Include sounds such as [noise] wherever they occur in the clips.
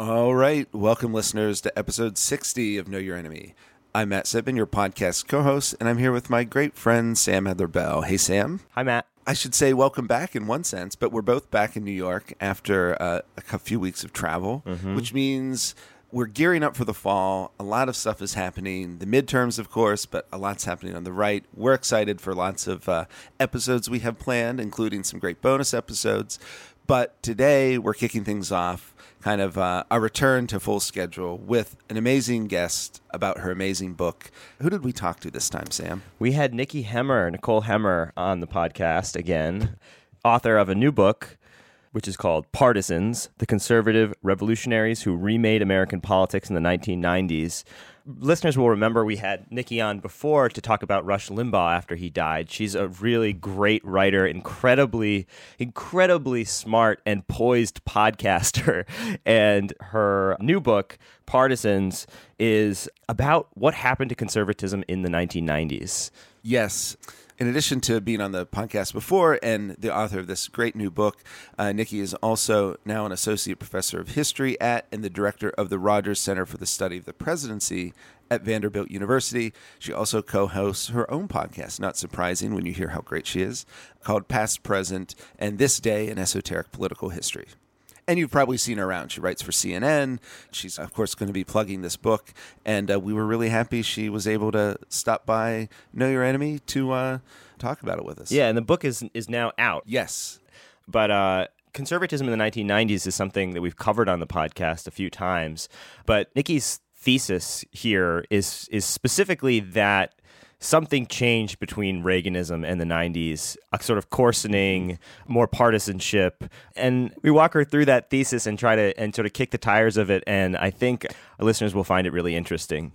All right. Welcome, listeners, to episode 60 of Know Your Enemy. I'm Matt Sitman, your podcast co host, and I'm here with my great friend, Sam Adler-Bell. Hey, Sam. Hi, Matt. I should say welcome back in one sense, but we're both back in New York after uh, a few weeks of travel, which means we're gearing up for the fall. A lot of stuff is happening. The midterms, of course, but a lot's happening on the right. We're excited for lots of uh, episodes we have planned, including some great bonus episodes. But today we're kicking things off, kind of uh, a return to full schedule with an amazing guest about her amazing book. Who did we talk to this time, Sam? We had Nikki Hemmer, Nicole Hemmer, on the podcast again, author of a new book, which is called Partisans The Conservative Revolutionaries Who Remade American Politics in the 1990s. Listeners will remember we had Nikki on before to talk about Rush Limbaugh after he died. She's a really great writer, incredibly, incredibly smart and poised [laughs] podcaster. And her new book, Partisans, is about what happened to conservatism in the 1990s. Yes. In addition to being on the podcast before and the author of this great new book, uh, Nikki is also now an associate professor of history at and the director of the Rogers Center for the Study of the Presidency at Vanderbilt University. She also co hosts her own podcast, not surprising when you hear how great she is, called Past, Present, and This Day in Esoteric Political History. And you've probably seen her around. She writes for CNN. She's, of course, going to be plugging this book. And uh, we were really happy she was able to stop by Know Your Enemy to uh, talk about it with us. Yeah, and the book is is now out. Yes. But uh, conservatism in the 1990s is something that we've covered on the podcast a few times. But Nikki's thesis here is is specifically that something changed between Reaganism and the 90s, a sort of coarsening, more partisanship. And we walk her through that thesis and try to and sort of kick the tires of it. And I think listeners will find it really interesting.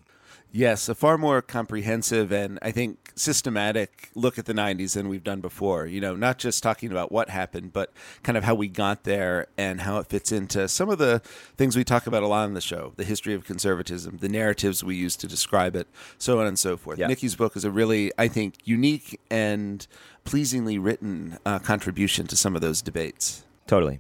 Yes, a far more comprehensive and I think systematic look at the 90s than we've done before. You know, not just talking about what happened, but kind of how we got there and how it fits into some of the things we talk about a lot on the show the history of conservatism, the narratives we use to describe it, so on and so forth. Yeah. Nikki's book is a really, I think, unique and pleasingly written uh, contribution to some of those debates Totally.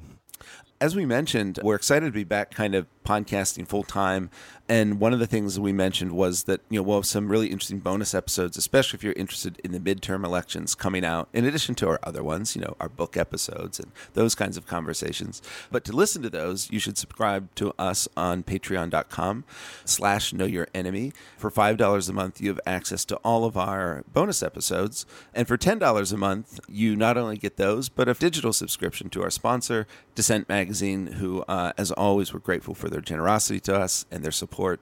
as we mentioned, we're excited to be back kind of podcasting full time. And one of the things we mentioned was that, you know, we'll have some really interesting bonus episodes, especially if you're interested in the midterm elections coming out, in addition to our other ones, you know, our book episodes and those kinds of conversations. But to listen to those, you should subscribe to us on patreon.com slash know your enemy. For $5 a month, you have access to all of our bonus episodes. And for $10 a month, you not only get those, but a digital subscription to our sponsor, Dissent Magazine, who, uh, as always, we're grateful for their generosity to us and their support.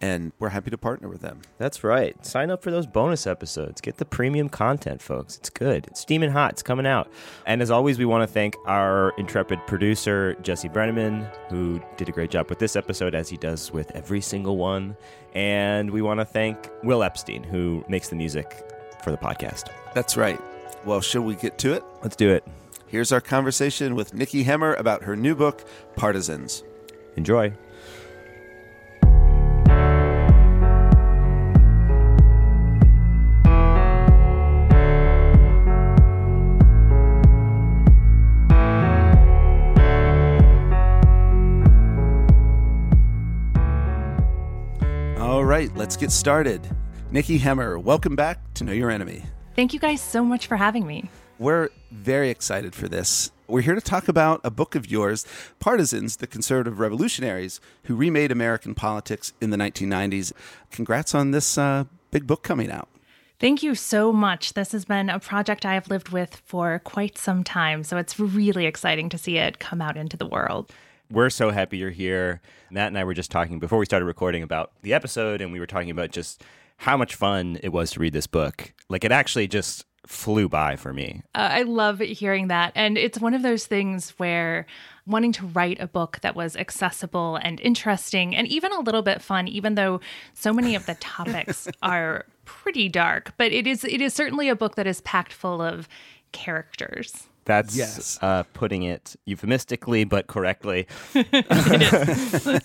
And we're happy to partner with them. That's right. Sign up for those bonus episodes. Get the premium content, folks. It's good. It's steaming hot. It's coming out. And as always, we want to thank our intrepid producer, Jesse Brenneman, who did a great job with this episode, as he does with every single one. And we want to thank Will Epstein, who makes the music for the podcast. That's right. Well, shall we get to it? Let's do it. Here's our conversation with Nikki Hemmer about her new book, Partisans. Enjoy. All right, let's get started. Nikki Hemmer, welcome back to Know Your Enemy. Thank you guys so much for having me. We're very excited for this. We're here to talk about a book of yours, Partisans, the Conservative Revolutionaries Who Remade American Politics in the 1990s. Congrats on this uh, big book coming out. Thank you so much. This has been a project I have lived with for quite some time, so it's really exciting to see it come out into the world. We're so happy you're here. Matt and I were just talking before we started recording about the episode, and we were talking about just how much fun it was to read this book. Like, it actually just flew by for me. Uh, I love hearing that. And it's one of those things where wanting to write a book that was accessible and interesting and even a little bit fun, even though so many of the topics [laughs] are pretty dark, but it is it is certainly a book that is packed full of characters. That's Yes. uh, putting it euphemistically but correctly. [laughs] [laughs]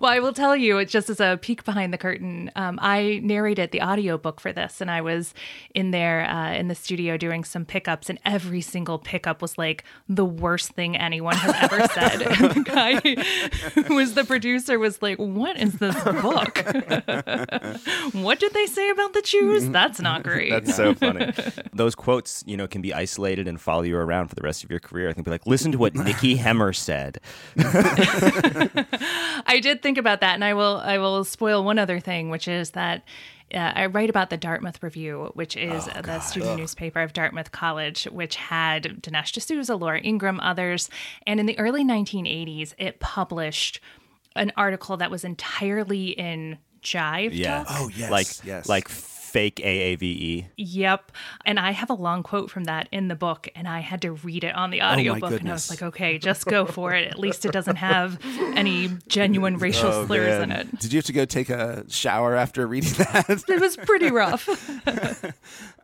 Well, I will tell you, it's just as a peek behind the curtain, um, I narrated the audiobook for this, and I was in there uh, in the studio doing some pickups, and every single pickup was like the worst thing anyone has ever said. [laughs] and the guy who was the producer was like, What is this book? what did they say about the Jews? That's not great. That's so funny. Those quotes, you know, can be isolated and follow you around for the rest of your career. I think be like, listen to what [laughs] Nikki Hemmer said. [laughs] I did think about that, and I will I will spoil one other thing, which is that uh, I write about the Dartmouth Review, which is Oh, the student newspaper of Dartmouth College, which had Dinesh D'Souza, Laura Ingraham, others, and in the early 1980s, it published an article that was entirely in jive Yeah. talk. Oh, yes, Like, yes. like fake AAVE. Yep. And I have a long quote from that in the book, and I had to read it on the oh audiobook. and I Oh was like, okay, just go for it. At least it doesn't have any genuine [laughs] racial Oh, slurs in it. Did you have to go take a shower after reading [laughs] that? It was pretty rough. [laughs]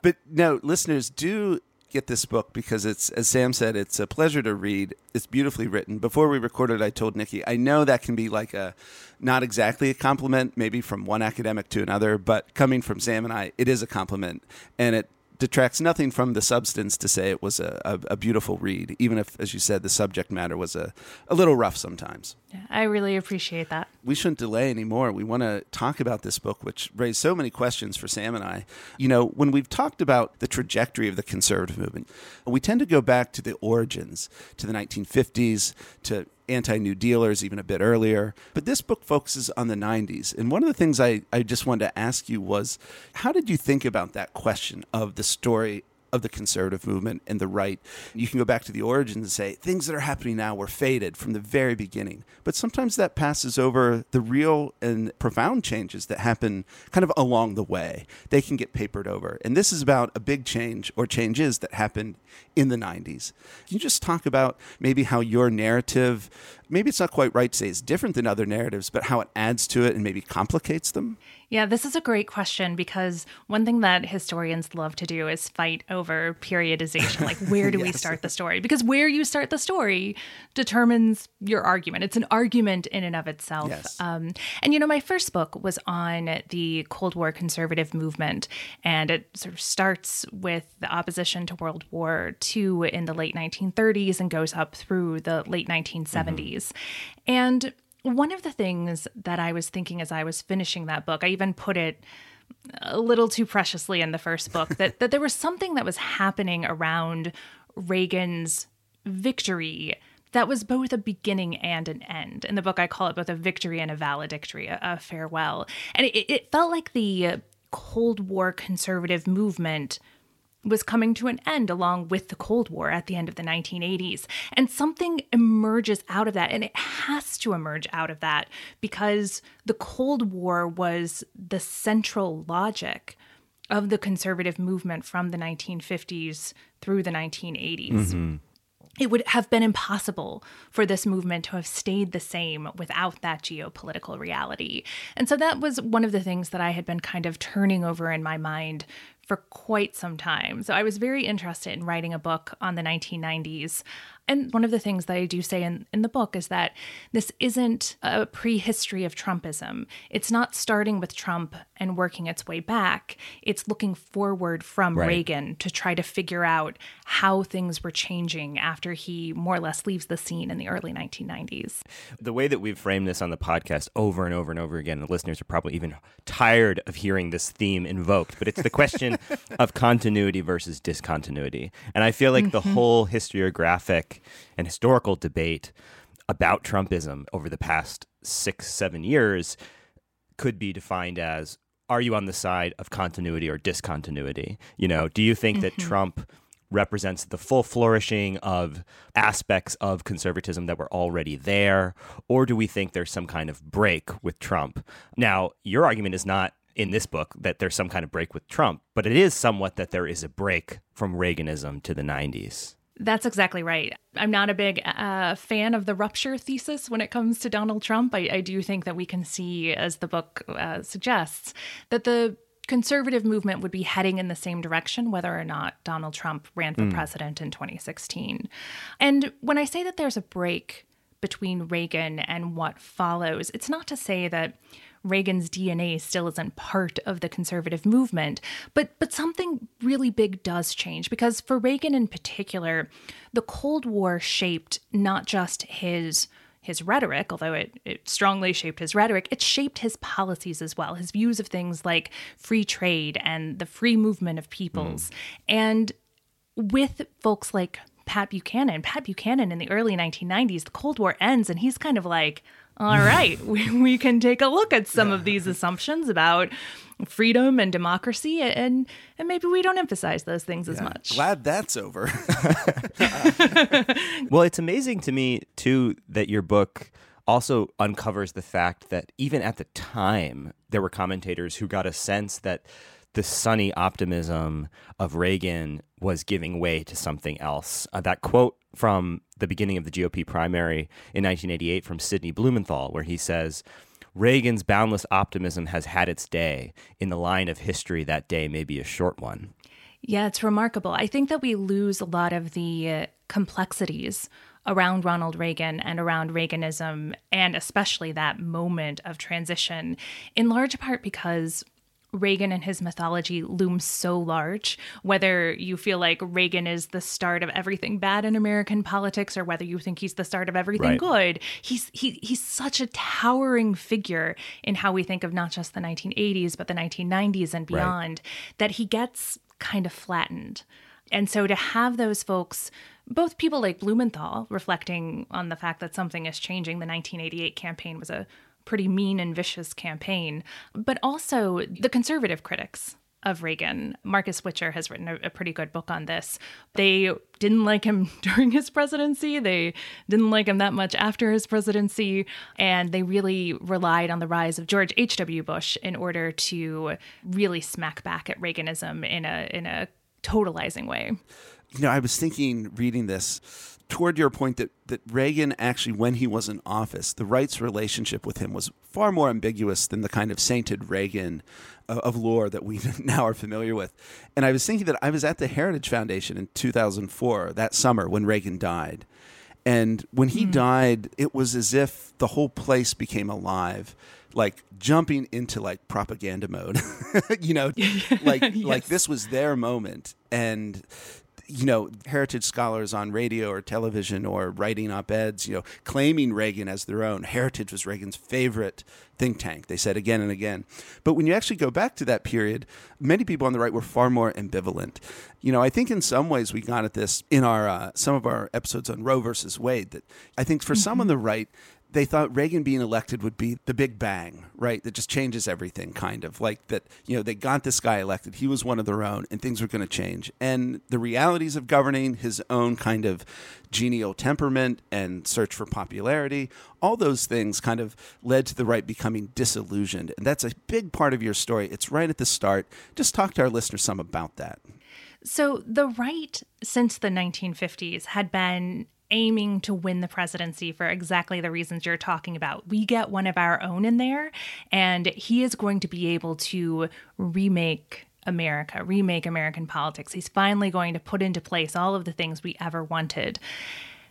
But no, listeners do get this book because it's, as Sam said, it's a pleasure to read. It's beautifully written. Before we recorded, I told Nikki, I know that can be like a not exactly a compliment, maybe from one academic to another, but coming from Sam and I, it is a compliment. And it detracts nothing from the substance to say it was a, a, a beautiful read, even if, as you said, the subject matter was a, a little rough sometimes. Yeah, I really appreciate that. we shouldn't delay anymore. We want to talk about this book, which raised so many questions for Sam and I. You know, when we've talked about the trajectory of the conservative movement, we tend to go back to the origins, to the 1950s, to anti New Dealers, even a bit earlier. But this book focuses on the 90s. And one of the things I, I just wanted to ask you was how did you think about that question of the story? Of the conservative movement and the right. You can go back to the origins and say things that are happening now were fated from the very beginning. But sometimes that passes over the real and profound changes that happen kind of along the way. They can get papered over. And this is about a big change or changes that happened in the 90s. Can you just talk about maybe how your narrative, maybe it's not quite right to say it's different than other narratives, but how it adds to it and maybe complicates them? Yeah, this is a great question because one thing that historians love to do is fight over periodization. Like, [laughs] where do we start the story? Because where you start the story determines your argument. It's an argument in and of itself. Yes. Um, and, you know, my first book was on the Cold War conservative movement, and it sort of starts with the opposition to World War II in the late 1930s and goes up through the late 1970s. And one of the things that I was thinking as I was finishing that book, I even put it a little too preciously in the first book that that there was something that was happening around Reagan's victory that was both a beginning and an end. In the book, I call it both a victory and a valedictory, a, a farewell. And it, it felt like the Cold War conservative movement was coming to an end along with the Cold War at the end of the 1980s. And something emerges out of that, and it has to emerge out of that because the Cold War was the central logic of the conservative movement from the 1950s through the 1980s. Mm-hmm. It would have been impossible for this movement to have stayed the same without that geopolitical reality. And so that was one of the things that I had been kind of turning over in my mind for quite some time. So I was very interested in writing a book on the 1990s. And one of the things that I do say in, in the book is that this isn't a prehistory of Trumpism. It's not starting with Trump and working its way back. It's looking forward from Right. Reagan to try to figure out how things were changing after he more or less leaves the scene in the early 1990s. The way that we've framed this on the podcast over and over and over again, the listeners are probably even tired of hearing this theme invoked, but it's the question [laughs] of continuity versus discontinuity. And I feel like the mm-hmm. whole historiographic and historical debate about Trumpism over the past six, seven years could be defined as are you on the side of continuity or discontinuity? You know, do you think that mm-hmm. Trump represents the full flourishing of aspects of conservatism that were already there? Or do we think there's some kind of break with Trump? Now, your argument is not in this book that there's some kind of break with Trump, but it is somewhat that there is a break from Reaganism to the 90s. That's exactly right. I'm not a big uh, fan of the rupture thesis when it comes to Donald Trump. I, I do think that we can see, as the book uh, suggests, that the conservative movement would be heading in the same direction whether or not Donald Trump ran for mm. president in 2016. And when I say that there's a break between Reagan and what follows, it's not to say that Reagan's DNA still isn't part of the conservative movement, but but something really big does change because for Reagan in particular, the Cold War shaped not just his his rhetoric, although it, it strongly shaped his rhetoric, it shaped his policies as well, his views of things like free trade and the free movement of peoples. Mm. And with folks like Pat Buchanan, Pat Buchanan in the early 1990s, the Cold War ends, and he's kind of like, all right, [laughs] we, we can take a look at some yeah. of these assumptions about freedom and democracy and and maybe we don't emphasize those things yeah. as much. Glad that's over. [laughs] [laughs] well, it's amazing to me too that your book also uncovers the fact that even at the time there were commentators who got a sense that the sunny optimism of Reagan was giving way to something else. Uh, that quote from the beginning of the GOP primary in 1988 from Sidney Blumenthal, where he says, Reagan's boundless optimism has had its day. In the line of history, that day may be a short one. Yeah, it's remarkable. I think that we lose a lot of the uh, complexities around Ronald Reagan and around Reaganism, and especially that moment of transition, in large part because Reagan and his mythology looms so large, whether you feel like Reagan is the start of everything bad in American politics or whether you think he's the start of everything right. good. He's he he's such a towering figure in how we think of not just the 1980s but the 1990s and beyond right. that he gets kind of flattened. And so to have those folks both people like Blumenthal reflecting on the fact that something is changing. The 1988 campaign was a pretty mean and vicious campaign, but also the conservative critics of Reagan. Marcus Witcher has written a, a, pretty good book on this. They didn't like him [laughs] during his presidency. They didn't like him that much after his presidency. And they really relied on the rise of George H.W. Bush in order to really smack back at Reaganism in a in a totalizing way. You know, I was thinking reading this toward your point that, that Reagan actually, when he was in office, the right's relationship with him was far more ambiguous than the kind of sainted Reagan of, of lore that we [laughs] now are familiar with. And I was thinking that I was at the Heritage Foundation in 2004, that summer when Reagan died. And when he mm. died, it was as if the whole place became alive like jumping into like propaganda mode [laughs] you know [laughs] like yes. like this was their moment and you know, heritage scholars on radio or television or writing op eds, you know, claiming Reagan as their own. Heritage was Reagan's favorite think tank, they said again and again. But when you actually go back to that period, many people on the right were far more ambivalent. You know, I think in some ways we got at this in our uh, some of our episodes on Roe versus Wade that I think for mm-hmm. some on the right, they thought Reagan being elected would be the big bang, right? That just changes everything, kind of like that. You know, they got this guy elected. He was one of their own, and things were going to change. And the realities of governing, his own kind of genial temperament and search for popularity, all those things kind of led to the right becoming disillusioned. And that's a big part of your story. It's right at the start. Just talk to our listeners some about that. So, the right since the 1950s had been aiming to win the presidency for exactly the reasons you're talking about. We get one of our own in there, and he is going to be able to remake America, remake American politics. He's finally going to put into place all of the things we ever wanted.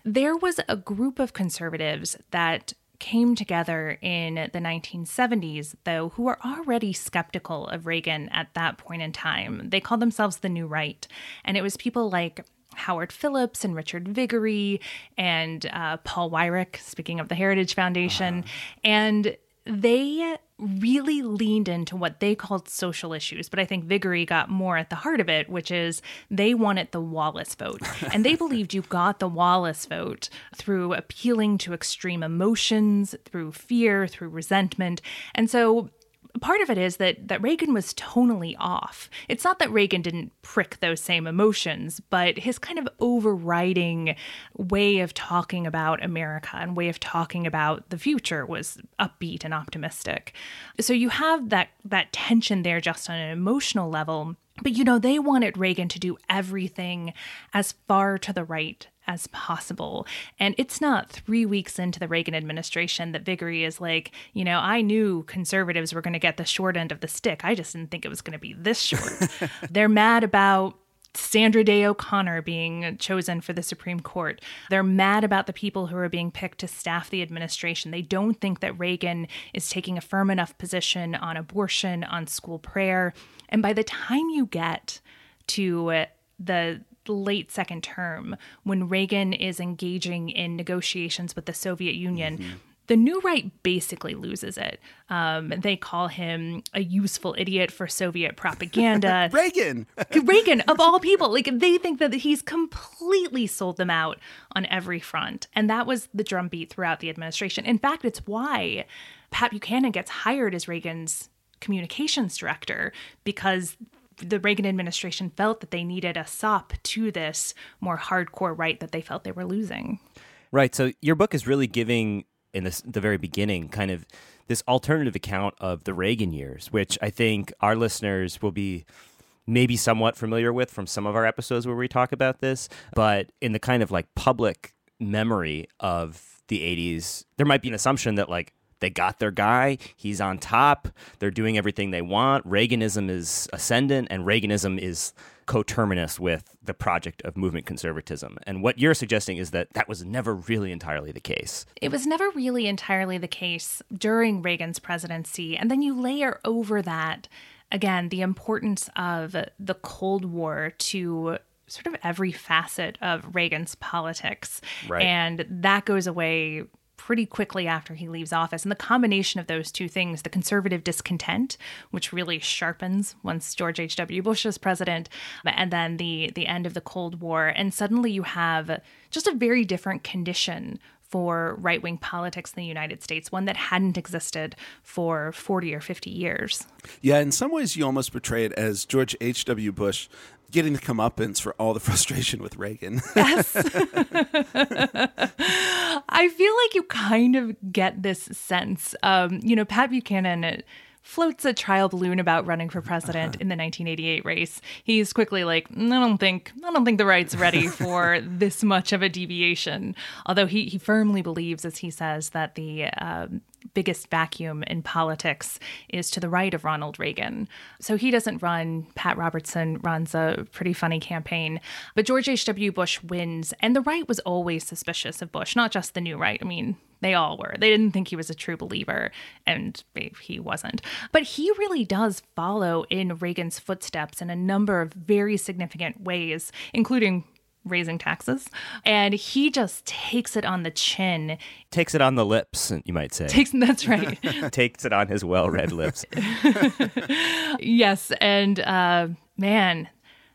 There was a group of conservatives that came together in the 1970s, though, who were already skeptical of Reagan at that point in time. They called themselves the New Right. And it was people like Howard Phillips and Richard Viguerie and uh, Paul Weyrich, speaking of the Heritage Foundation. Uh-huh. And they really leaned into what they called social issues, but I think Viguerie got more at the heart of it, which is they wanted the Wallace vote. [laughs] and they believed you got the Wallace vote through appealing to extreme emotions, through fear, through resentment. And so part of it is that that Reagan was tonally off. It's not that Reagan didn't prick those same emotions, but his kind of overriding way of talking about America and way of talking about the future was upbeat and optimistic. So you have that that tension there just on an emotional level But you know, they wanted Reagan to do everything as far to the right as possible. And it's not three weeks into the Reagan administration that Viguerie is like, you know, I knew conservatives were going to get the short end of the stick. I just didn't think it was going to be this short. [laughs] They're mad about Sandra Day O'Connor being chosen for the Supreme Court. They're mad about the people who are being picked to staff the administration. They don't think that Reagan is taking a firm enough position on abortion, on school prayer. And by the time you get to the late second term, when Reagan is engaging in negotiations with the Soviet Union, mm-hmm the new right basically loses it. Um, they call him a useful idiot for Soviet propaganda. [laughs] Reagan, [laughs] Reagan of all people, like they think that he's completely sold them out on every front, and that was the drumbeat throughout the administration. In fact, it's why Pat Buchanan gets hired as Reagan's communications director because the Reagan administration felt that they needed a sop to this more hardcore right that they felt they were losing. Right. So your book is really giving in this, the very beginning, kind of this alternative account of the Reagan years, which I think our listeners will be maybe somewhat familiar with from some of our episodes where we talk about this, but in the kind of like public memory of the 80s, there might be an assumption that like they got their guy. He's on top. They're doing everything they want. Reaganism is ascendant, and Reaganism is coterminous with the project of movement conservatism. And what you're suggesting is that that was never really entirely the case. It was never really entirely the case during Reagan's presidency. And then you layer over that, again, the importance of the Cold War to sort of every facet of Reagan's politics. Right. And that goes away pretty quickly after he leaves office. And the combination of those two things, the conservative discontent, which really sharpens once George H.W. Bush is president, and then the the end of the Cold War, and suddenly you have just a very different condition for right wing politics in the United States, one that hadn't existed for 40 or 50 years. Yeah, in some ways, you almost portray it as George H.W. Bush getting the comeuppance for all the [laughs] frustration with Reagan. yes. [laughs] I feel like you kind of get this sense. Um, you know, Pat Buchanan floats a trial balloon about running for president uh-huh. in the 1988 race. He's quickly like, I don't think, I don't think the right's ready [laughs] for this much of a deviation. Although he he firmly believes, as he says, that the um, biggest vacuum in politics is to the right of Ronald Reagan. So he doesn't run. Pat Robertson runs a pretty funny campaign. But George H.W. Bush wins. And the right was always suspicious of Bush, not just the new right. I mean, they all were. They didn't think he was a true believer, and he wasn't. But he really does follow in Reagan's footsteps in a number of very significant ways, including raising taxes. And he just takes it on the chin. Takes it on the lips, you might say. Takes that's right. [laughs] takes it on his well-read lips. [laughs] yes, and uh, man,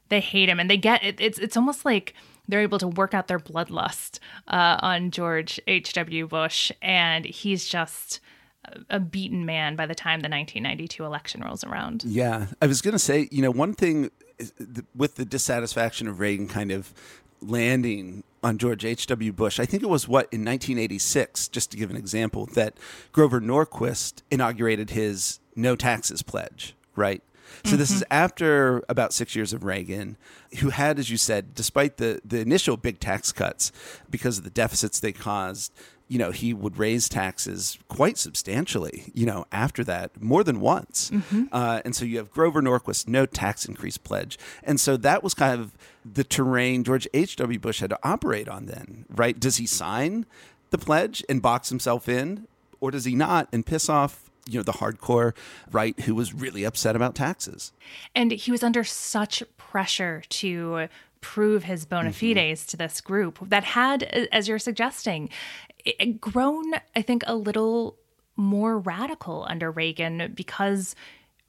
they hate him, and they get it, it's it's almost like they're able to work out their bloodlust uh, on George H.W. Bush, and he's just a beaten man by the time the 1992 election rolls around. Yeah, I was going to say, you know, one thing with the dissatisfaction of Reagan kind of landing on George H.W. Bush. I think it was what in 1986, just to give an example, that Grover Norquist inaugurated his no taxes pledge, right? So mm-hmm. this is mm-hmm. after about six years of Reagan, who had, as you said, despite the the initial big tax cuts because of the deficits they caused, you know, he would raise taxes quite substantially, you know, after that, more than once. Mm-hmm. Uh, and so you have Grover Norquist, no tax increase pledge. And so that was kind of the terrain George H.W. Bush had to operate on then, right? Does he sign the pledge and box himself in, or does he not and piss off you know the hardcore right who was really upset about taxes and he was under such pressure to prove his bona mm-hmm. fides mm-hmm. to this group that had as you're suggesting grown, I think, a little more radical under Reagan because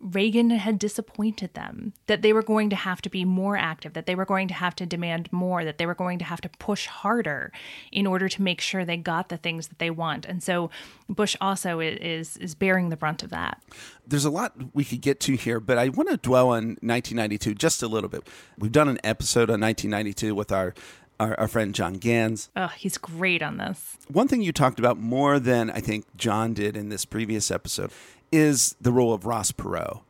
Reagan had disappointed them, that they were going to have to be more active, that they were going to have to demand more, that they were going to have to push harder in order to make sure they got the things that they want. And so Bush also is is bearing the brunt of that. There's a lot we could get to here, but I want to dwell on 1992 just a little bit. We've done an episode on 1992 with our our, our friend John Gans. Oh, he's great on this. One thing you talked about more than I think John did in this previous episode is the role of Ross Perot.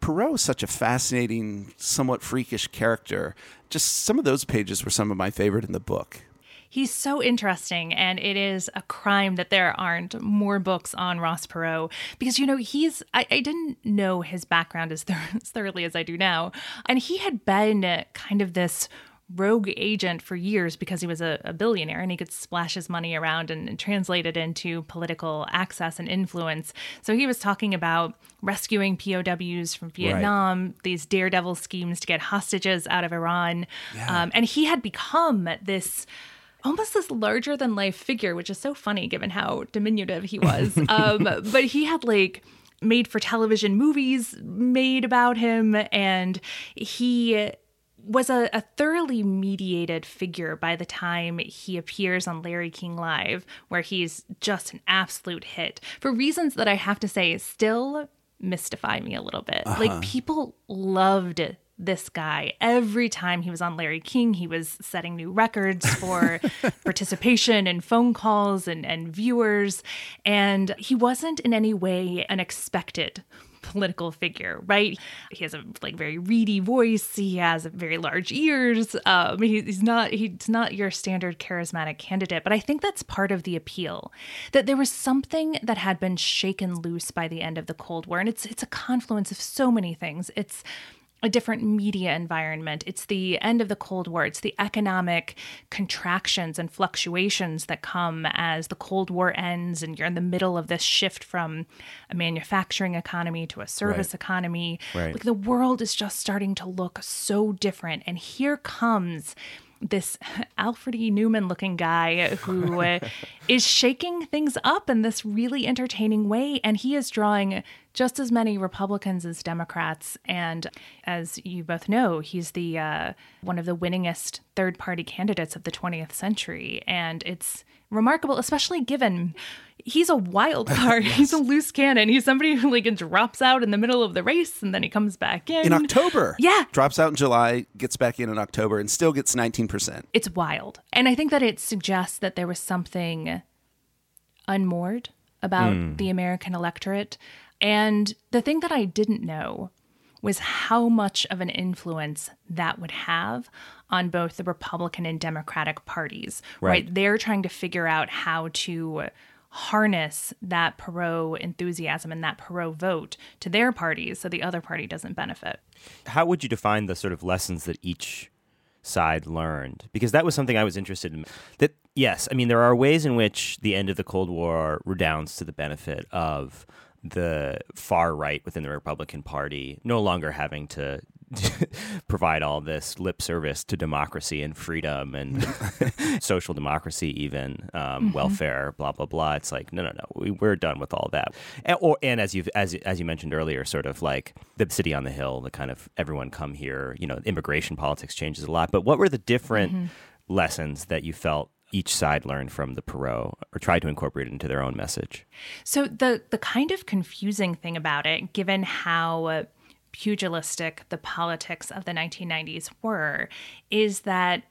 Perot is such a fascinating, somewhat freakish character. Just some of those pages were some of my favorite in the book. He's so interesting, and it is a crime that there aren't more books on Ross Perot because, you know, he's, I, I didn't know his background as, [laughs] as thoroughly as I do now. And he had been kind of this rogue agent for years because he was a, a, billionaire and he could splash his money around and, and, translate it into political access and influence. So he was talking about rescuing POWs from Vietnam, right. these daredevil schemes to get hostages out of Iran. Yeah. Um, and he had become this almost this larger than life figure, which is so funny given how diminutive he was. [laughs] um, but he had like made for television movies made about him, and he was a, a, thoroughly mediated figure by the time he appears on Larry King Live, where he's just an absolute hit for reasons that I have to say still mystify me a little bit. Uh-huh. Like people loved this guy. Every time he was on Larry King, he was setting new records for [laughs] participation and phone calls and, and viewers. And he wasn't in any way unexpected political figure, right? He has a like very reedy voice. He has very large ears. Um, he, he's not he's not your standard charismatic candidate, but I think that's part of the appeal. That there was something that had been shaken loose by the end of the Cold War, and it's it's a confluence of so many things. It's a different media environment. It's the end of the Cold War. It's the economic contractions and fluctuations that come as the Cold War ends and you're in the middle of this shift from a manufacturing economy to a service right. economy. Right. Like the world is just starting to look so different. And here comes this [laughs] Alfred E. Neuman looking guy who uh, [laughs] shaking things up in this really entertaining way. And he is drawing just as many Republicans as Democrats. And as you both know, he's the uh, one of the winningest third party candidates of the 20th century. And it's remarkable, especially given he's a wild [laughs] card. yes. He's a loose cannon. He's somebody who like drops out in the middle of the race and then he comes back in in October. Yeah, drops out in July, gets back in in October, and still gets nineteen percent. It's wild, and I think that it suggests that there was something unmoored about mm. the American electorate. And the thing that I didn't know was how much of an influence that would have on both the Republican and Democratic parties. Right. right? They're trying to figure out how to harness that Perot enthusiasm and that Perot vote to their parties so the other party doesn't benefit. How would you define the sort of lessons that each side learned? Because that was something I was interested in. That yes, I mean there are ways in which the end of the Cold War redounds to the benefit of the far right within the Republican Party no longer having to [laughs] provide all this lip service to democracy and freedom and [laughs] social democracy, even um, mm-hmm. welfare, blah blah blah. It's like no, no, no. We, we're done with all that. And, or and as you as as you mentioned earlier, sort of like the city on the hill, the kind of everyone come here. You know, immigration politics changes a lot. But what were the different mm-hmm. lessons that you felt each side learned from the Perot or tried to incorporate it into their own message. So the the kind of confusing thing about it, given how pugilistic the politics of the 1990s were, is that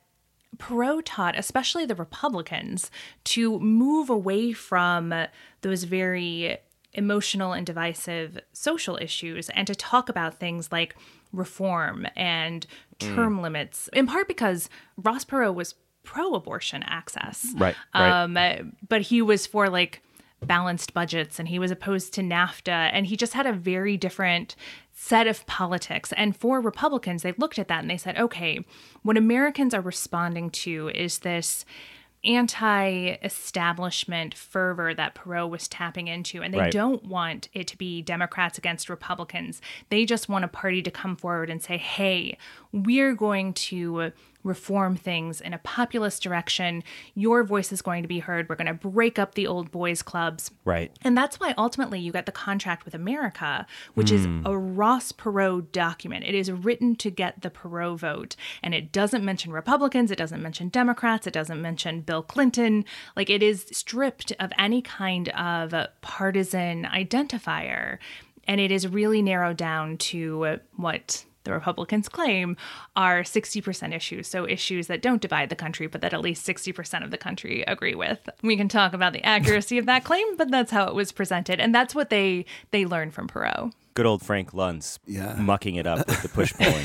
Perot taught, especially the Republicans, to move away from those very emotional and divisive social issues and to talk about things like reform and term mm. limits, in part because Ross Perot was pro-abortion access. Right. Um, right. but he was for like balanced budgets and he was opposed to NAFTA and he just had a very different set of politics. And for Republicans, they looked at that and they said, okay, what Americans are responding to is this anti establishment fervor that Perot was tapping into. And they right. don't want it to be Democrats against Republicans. They just want a party to come forward and say, hey, we're going to reform things in a populist direction. Your voice is going to be heard. We're going to break up the old boys clubs. Right. And that's why ultimately you get the contract with America, which mm. is hmm. a Ross Perot document. It is written to get the Perot vote. And it doesn't mention Republicans, it doesn't mention Democrats, it doesn't mention Bill Clinton. Like it is stripped of any kind of partisan identifier. And it is really narrowed down to what the Republicans claim are 60% issues. So issues that don't divide the country, but that at least 60% of the country agree with. We can talk about the accuracy of that claim, but that's how it was presented. And that's what they they learned from Perot. Good old Frank Luntz Yeah. mucking it up with the push [laughs] polling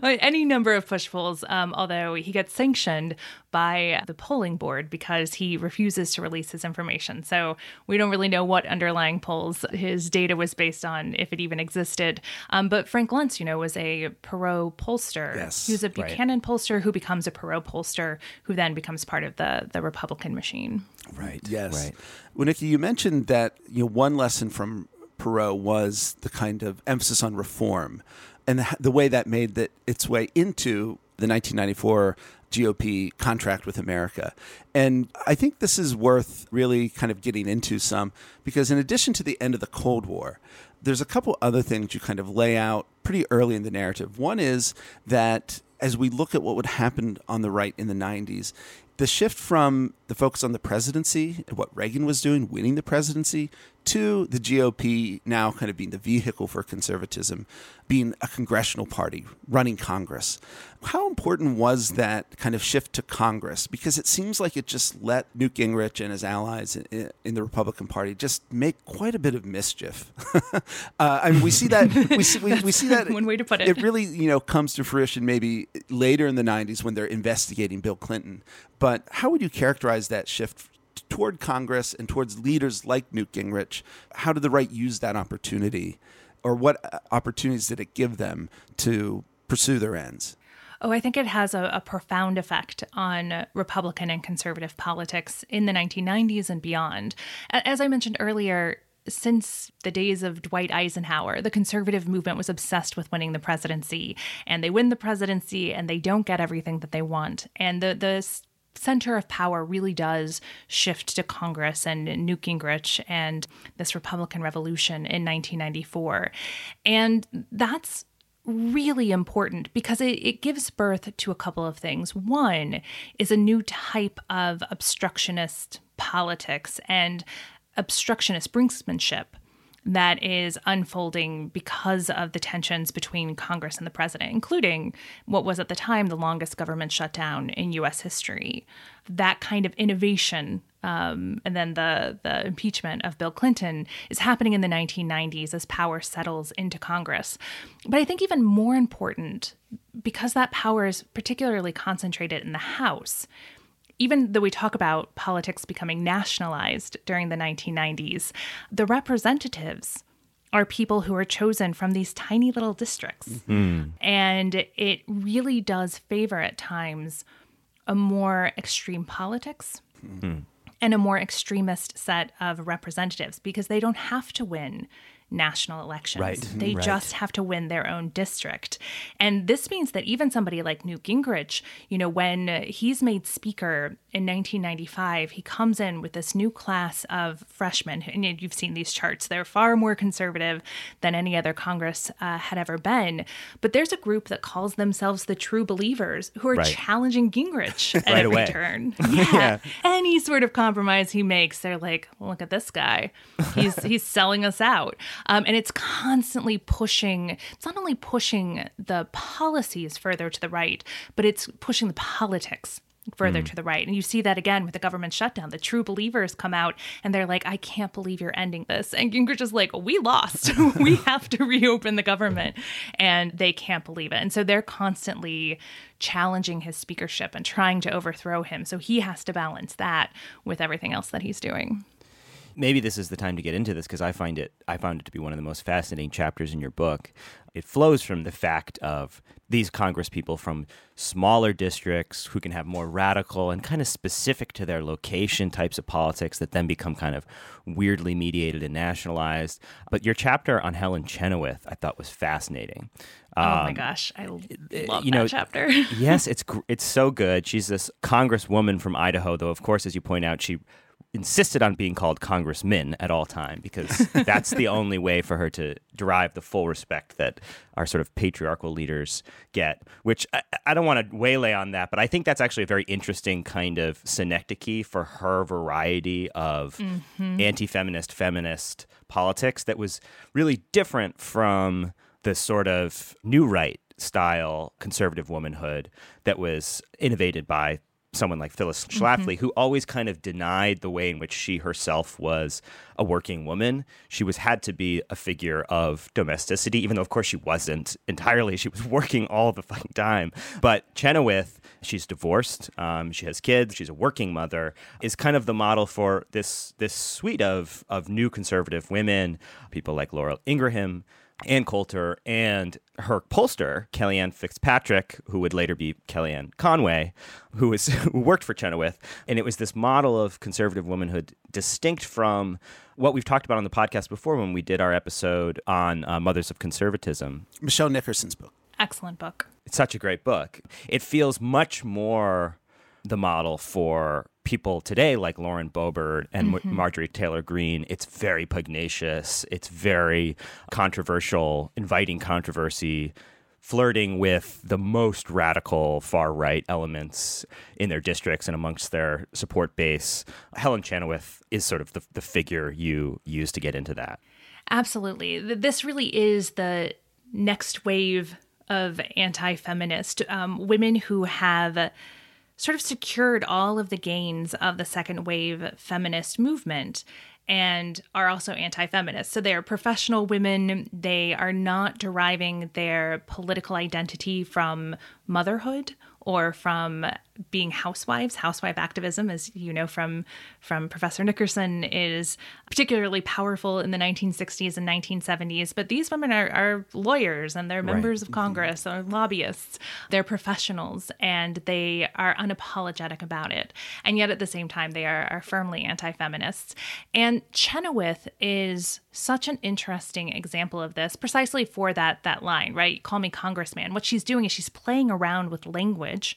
there. [laughs] any number of push polls, um, although he gets sanctioned by the polling board because he refuses to release his information. So we don't really know what underlying polls his data was based on, if it even existed. Um, but Frank Luntz, you know, was a Perot pollster. Yes, He was a right. Buchanan pollster who becomes a Perot pollster, who then becomes part of the, the Republican machine. right. Yes. Right. Well, Nikki, you mentioned that you know one lesson from Perot was the kind of emphasis on reform, and the, the way that made that its way into the 1994 GOP contract with America. And I think this is worth really kind of getting into some because in addition to the end of the Cold War, there's a couple other things you kind of lay out pretty early in the narrative. One is that as we look at what would happen on the right in the 90s, the shift from the focus on the presidency and what Reagan was doing, winning the presidency, to the GOP now kind of being the vehicle for conservatism, being a congressional party, running Congress. How important was that kind of shift to Congress? Because it seems like it just let Newt Gingrich and his allies in, in the Republican Party just make quite a bit of mischief. [laughs] uh, I mean, we see that we see, we, we see that [laughs] one way to put it. It really, you know, comes to fruition maybe later in the '90s when they're investigating Bill Clinton. But how would you characterize that shift toward Congress and towards leaders like Newt Gingrich? How did the right use that opportunity, or what uh, opportunities did it give them to pursue their ends? Oh, I think it has a, a, profound effect on Republican and conservative politics in the 1990s and beyond. As I mentioned earlier, since the days of Dwight Eisenhower, the conservative movement was obsessed with winning the presidency, and they win the presidency and they don't get everything that they want. And the the center of power really does shift to Congress and Newt Gingrich and this Republican Revolution in 1994. And that's really important because it, it, gives birth to a couple of things. One is a new type of obstructionist politics and obstructionist brinksmanship that is unfolding because of the tensions between Congress and the president, including what was at the time the longest government shutdown in U.S. history. That kind of innovation um, and then the the impeachment of Bill Clinton is happening in the 1990s as power settles into Congress. But I think even more important, because that power is particularly concentrated in the House, even though we talk about politics becoming nationalized during the 1990s, the representatives are people who are chosen from these tiny little districts. Mm-hmm. And it really does favor at times a more extreme politics. Mm-hmm and a more extremist set of representatives because they don't have to win national elections. Right. Mm-hmm. They right. just have to win their own district. And this means that even somebody like Newt Gingrich, you know, when he's made speaker in 1995, he comes in with this new class of freshmen. And you've seen these charts. They're far more conservative than any other Congress uh, had ever been. But there's a group that calls themselves the True Believers who are right. challenging Gingrich [laughs] at right every away. turn. [laughs] Yeah. yeah. Any sort of compromise he makes, they're like, look at this guy. He's [laughs] he's selling us out. Um, and it's constantly pushing, it's not only pushing the policies further to the right, but it's pushing the politics further mm. to the right. And you see that again with the government shutdown. The true believers come out and they're like, I can't believe you're ending this. And Gingrich is like, we lost. [laughs] we [laughs] have to reopen the government. And they can't believe it. And so they're constantly challenging his speakership and trying to overthrow him. So he has to balance that with everything else that he's doing maybe this is the time to get into this because I find it I found it to be one of the most fascinating chapters in your book. It flows from the fact of these Congress people from smaller districts who can have more radical and kind of specific to their location types of politics that then become kind of weirdly mediated and nationalized. But your chapter on Helen Chenoweth I thought was fascinating. Um, oh my gosh, I love you know, that chapter. [laughs] yes, [laughs] it's it's so good. She's this congresswoman from Idaho, though of course, as you point out, she insisted on being called congressman at all time because [laughs] that's the only way for her to derive the full respect that our sort of patriarchal leaders get which i, I don't want to waylay on that but i think that's actually a very interesting kind of synecdoche for her variety of mm-hmm. anti-feminist feminist politics that was really different from the sort of new right style conservative womanhood that was innovated by someone like Phyllis Schlafly, who always kind of denied the way in which she herself was a working woman. She was had to be a figure of domesticity, even though, of course, she wasn't entirely. She was [laughs] working all the fucking time. But Chenoweth, she's divorced. Um, she has kids. She's a working mother. Is kind of the model for this this suite of of new conservative women, people like Laura Ingraham. Ann Coulter and her pollster, Kellyanne Fitzpatrick, who would later be Kellyanne Conway, who was [laughs] who worked for Chenoweth. And it was this model of conservative womanhood distinct from what we've talked about on the podcast before when we did our episode on uh, Mothers of Conservatism. Michelle Nickerson's book. Excellent book. It's such a great book. It feels much more the model for people today like Lauren Boebert and Mm-hmm. Marjorie Taylor Greene. It's very pugnacious. It's very controversial, inviting controversy, flirting with the most radical far right elements in their districts and amongst their support base. Helen Chenoweth is sort of the, the figure you use to get into that. Absolutely. This really is the next wave of anti feminist um, women who have sort of secured all of the gains of the second wave feminist movement and are also anti feminist. So they are professional women. They are not deriving their political identity from motherhood or from being housewives. Housewife activism, as you know from from Professor Nickerson, is particularly powerful in the 1960s and 1970s. But these women are, are lawyers and they're members of mm-hmm. Congress or lobbyists. They're professionals and they are unapologetic about it. And yet at the same time, they are, are firmly anti-feminists. And Chenoweth is such an interesting example of this, precisely for that that line, right? Call me congressman. What she's doing is she's playing around with language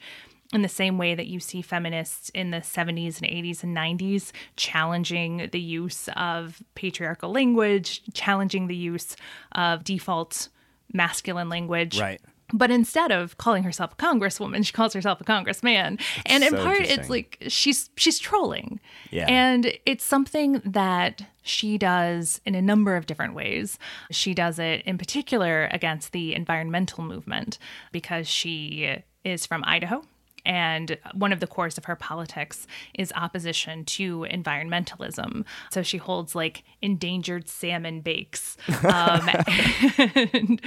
in the same way that you see feminists in the 70s and 80s and 90s challenging the use of patriarchal language, challenging the use of default masculine language. Right. But instead of calling herself a congresswoman, she calls herself a congressman. and in so part it's like she's she's trolling. Yeah. And it's something that she does in a number of different ways. She does it in particular against the environmental movement because she is from Idaho. And one of the cores of her politics is opposition to environmentalism. So she holds like endangered salmon bakes. Um, [laughs] and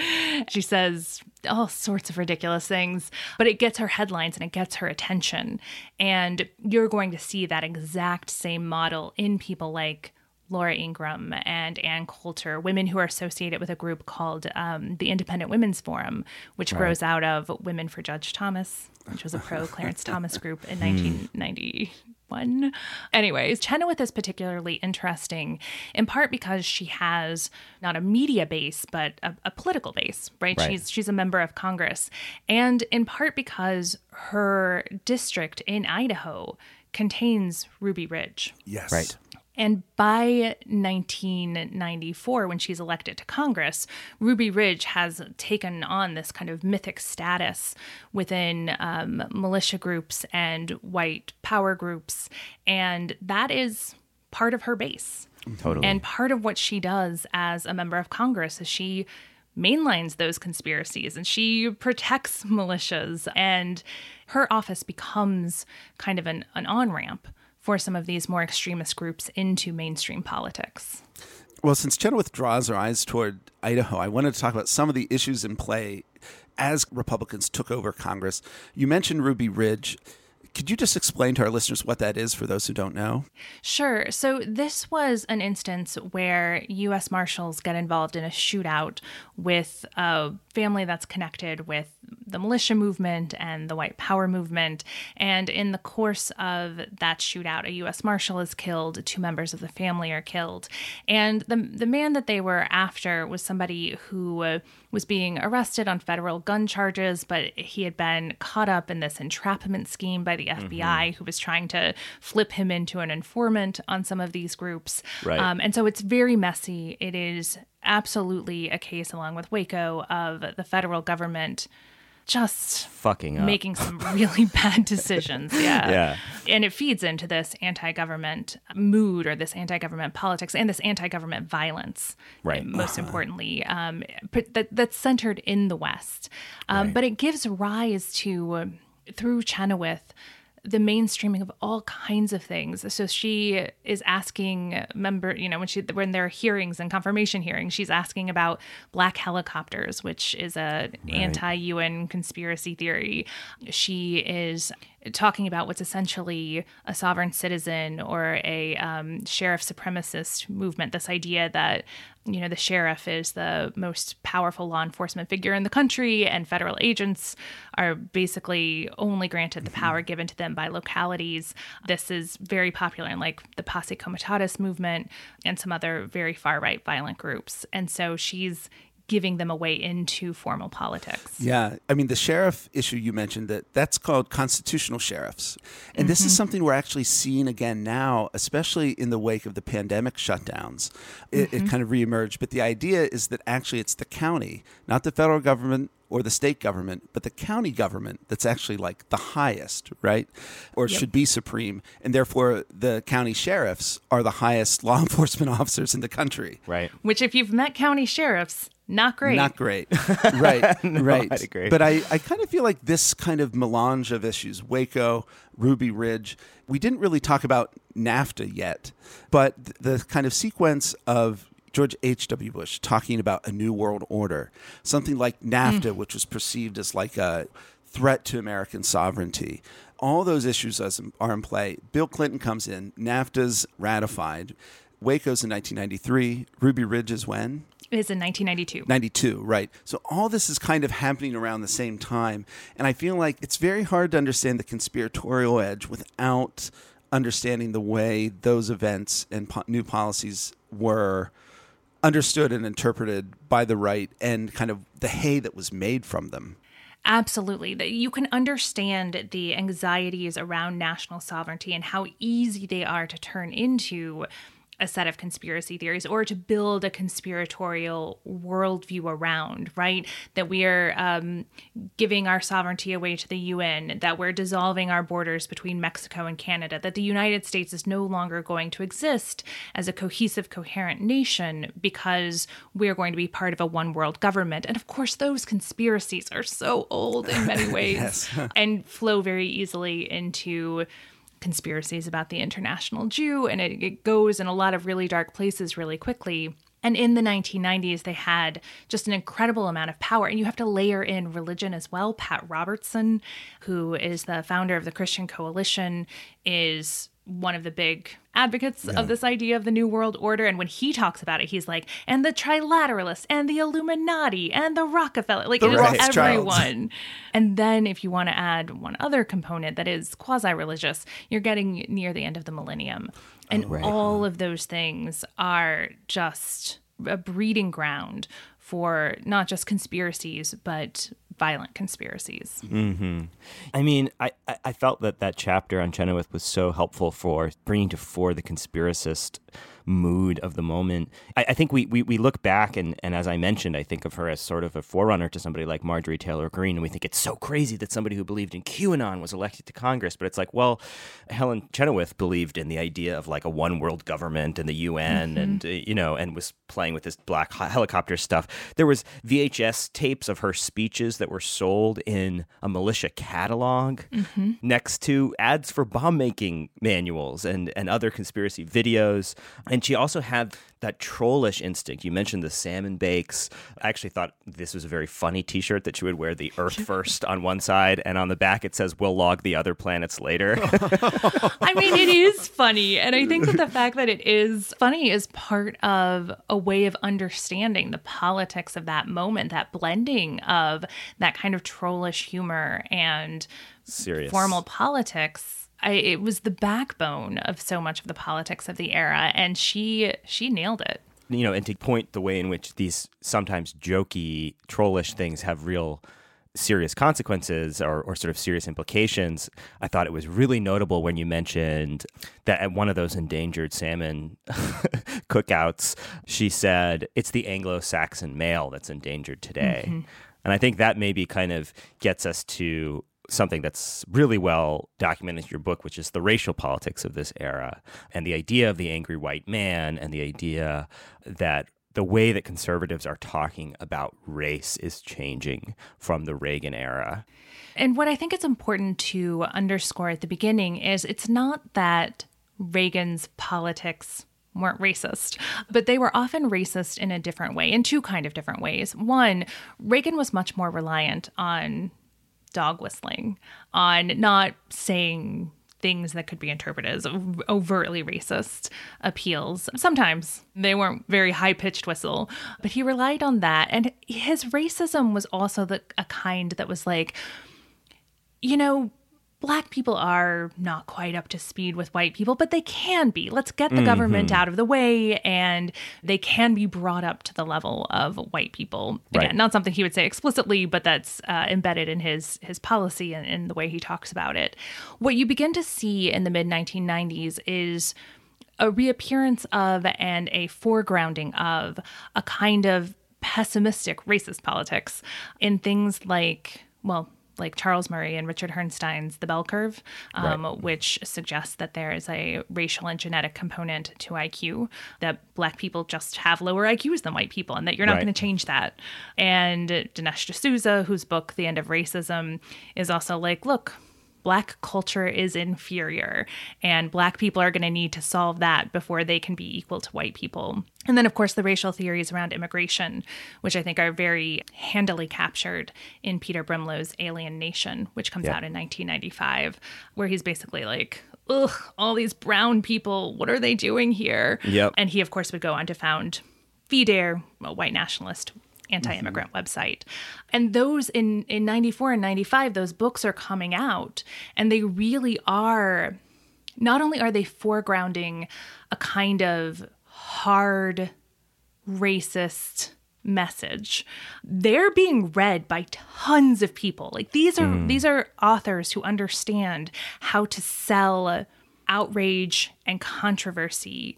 she says all sorts of ridiculous things, but it gets her headlines and it gets her attention. And you're going to see that exact same model in people like Laura Ingraham and Ann Coulter, women who are associated with a group called um, the Independent Women's Forum, which grows out of Women for Judge Thomas, which was a pro [laughs] Clarence Thomas group in 1991. Anyways, Chenoweth is particularly interesting in part because she has not a media base, but a, a political base, right? Right. She's she's a member of Congress, and in part because her district in Idaho contains Ruby Ridge. Yes. Right. And by 1994, when she's elected to Congress, Ruby Ridge has taken on this kind of mythic status within um, militia groups and white power groups. And that is part of her base. Totally. And part of what she does as a member of Congress is she mainlines those conspiracies and she protects militias. And her office becomes kind of an, an on ramp for some of these more extremist groups into mainstream politics. Well, since Chenoweth draws her eyes toward Idaho, I wanted to talk about some of the issues in play as Republicans took over Congress. You mentioned Ruby Ridge. Could you just explain to our listeners what that is for those who don't know? Sure. So, this was an instance where U.S. Marshals get involved in a shootout with a family that's connected with the militia movement and the white power movement. And in the course of that shootout, a U.S. Marshal is killed, two members of the family are killed. And the, the man that they were after was somebody who was being arrested on federal gun charges, but he had been caught up in this entrapment scheme by the FBI, who was trying to flip him into an informant on some of these groups. Right. Um, and so it's very messy. It is absolutely a case, along with Waco, of the federal government just Fucking up. making some really [laughs] bad decisions. Yeah. Yeah. And it feeds into this anti government mood or this anti government politics and this anti government violence. Right. Most importantly, um, that, that's centered in the West. Um, But it gives rise to, uh, through Chenoweth, the mainstreaming of all kinds of things. So she is asking member, you know, when she when there are hearings and confirmation hearings, she's asking about black helicopters, which is a right. anti-UN conspiracy theory. She is talking about what's essentially a sovereign citizen or a um, sheriff supremacist movement. This idea that you know the sheriff is the most powerful law enforcement figure in the country, and federal agents are basically only granted the power given to them by localities. This is very popular in like the Posse Comitatus movement and some other very far right violent groups. And so she's giving them a way into formal politics. Yeah, I mean the sheriff issue you mentioned that that's called constitutional sheriffs. And mm-hmm. this is mm-hmm. something we're actually seeing again now, especially in the wake of the pandemic shutdowns. It, mm-hmm. it kind of reemerged, but the idea is that actually it's the county, not the federal government or the state government, but the county government that's actually like the highest, right? Or yep. should be supreme. And therefore, the county sheriffs are the highest [laughs] law enforcement officers in the country. Right. Which, if you've met county sheriffs, not great. Not great. [laughs] right. [laughs] no, right. I'd agree. But I, I kind of feel like this kind of melange of issues, Waco, Ruby Ridge, we didn't really talk about NAFTA yet, but the kind of sequence of George H.W. Bush talking about a new world order, something like NAFTA, mm. which was perceived as like a threat to American sovereignty. All those issues are in play. Bill Clinton comes in, NAFTA's ratified. Waco's in 1993. Ruby Ridge is when? is in 1992. 92, right. So all this is kind of happening around the same time. And I feel like it's very hard to understand the conspiratorial edge without understanding the way those events and po- new policies were understood and interpreted by the right and kind of the hay that was made from them. Absolutely. That you can understand the anxieties around national sovereignty and how easy they are to turn into a set of conspiracy theories or to build a conspiratorial worldview around, right? That we are um, giving our sovereignty away to the UN, that we're dissolving our borders between Mexico and Canada, that the United States is no longer going to exist as a cohesive, coherent nation because we're going to be part of a one world government. And of course, those conspiracies are so old in many [laughs] ways [laughs] and flow very easily into conspiracies about the international Jew, and it, it goes in a lot of really dark places really quickly. And in the 1990s, they had just an incredible amount of power. And you have to layer in religion as well. Pat Robertson, who is the founder of the Christian Coalition, is one of the big advocates yeah. of this idea of the New World Order. And when he talks about it, he's like, and the Trilateralists, and the Illuminati, and the Rockefeller. Like, the it is everyone. and then if you want to add one other component that is quasi religious, you're getting near the end of the millennium. Oh, and oh, right. all uh-huh. of those things are just a breeding ground for not just conspiracies, but violent conspiracies. Mm-hmm. I mean, I, I felt that that chapter on Chenoweth was so helpful for bringing to fore the conspiracist mood of the moment. I, I think we, we, we look back, and, and as I mentioned, I think of her as sort of a forerunner to somebody like Marjorie Taylor Greene, and we think it's so crazy that somebody who believed in QAnon was elected to Congress. But it's like, well, Helen Chenoweth believed in the idea of like a one world government and the UN, mm-hmm. and uh, you know, and was playing with this black helicopter stuff. There was VHS tapes of her speeches that were sold in a militia catalog mm-hmm. next to ads for bomb making manuals and and other conspiracy videos. And and she also had that trollish instinct. You mentioned the salmon bakes. I actually thought this was a very funny T-shirt that she would wear the [laughs] Earth first on one side, and on the back it says "We'll log the other planets later." [laughs] I mean, it is funny, and I think that the fact that it is funny is part of a way of understanding the politics of that moment, that blending of that kind of trollish humor and serious formal politics I, it was the backbone of so much of the politics of the era, and she she nailed it. You know, and to point the way in which these sometimes jokey, trollish things have real serious consequences or, or sort of serious implications, I thought it was really notable when you mentioned that at one of those endangered salmon [laughs] cookouts, she said, It's the Anglo Saxon male that's endangered today. Mm-hmm. And I think that maybe kind of gets us to something that's really well documented in your book, which is the racial politics of this era and the idea of the angry white man and the idea that the way that conservatives are talking about race is changing from the Reagan era. And what I think it's important to underscore at the beginning is it's not that Reagan's politics weren't racist, but they were often racist in a different way, in two kind of different ways. One, Reagan was much more reliant on dog whistling, on not saying things that could be interpreted as overtly racist appeals. Sometimes they weren't very high pitched whistle, but he relied on that. And his racism was also the, a kind that was like, you know, black people are not quite up to speed with white people, but they can be. Let's get the mm-hmm. government out of the way and they can be brought up to the level of white people. Again, right. not something he would say explicitly, but that's uh, embedded in his his policy and in the way he talks about it. What you begin to see in the mid 1990s is a reappearance of and a foregrounding of a kind of pessimistic racist politics in things like well like Charles Murray and Richard Herrnstein's The Bell Curve, um, right. which suggests that there is a racial and genetic component to IQ, that black people just have lower IQs than white people, and that you're not right. going to change that. And Dinesh D'Souza, whose book, The End of Racism, is also like, look, black culture is inferior and black people are going to need to solve that before they can be equal to white people. And then, of course, the racial theories around immigration, which I think are very handily captured in Peter Brimelow's Alien Nation, which comes out in 1995, where he's basically like, ugh, all these brown people, what are they doing here? Yep. And he, of course, would go on to found FIDE, a white nationalist anti-immigrant mm-hmm. website and those in in 94 and 95 those books are coming out and they really are not only are they foregrounding a kind of hard racist message they're being read by tons of people like these are mm. these are authors who understand how to sell outrage and controversy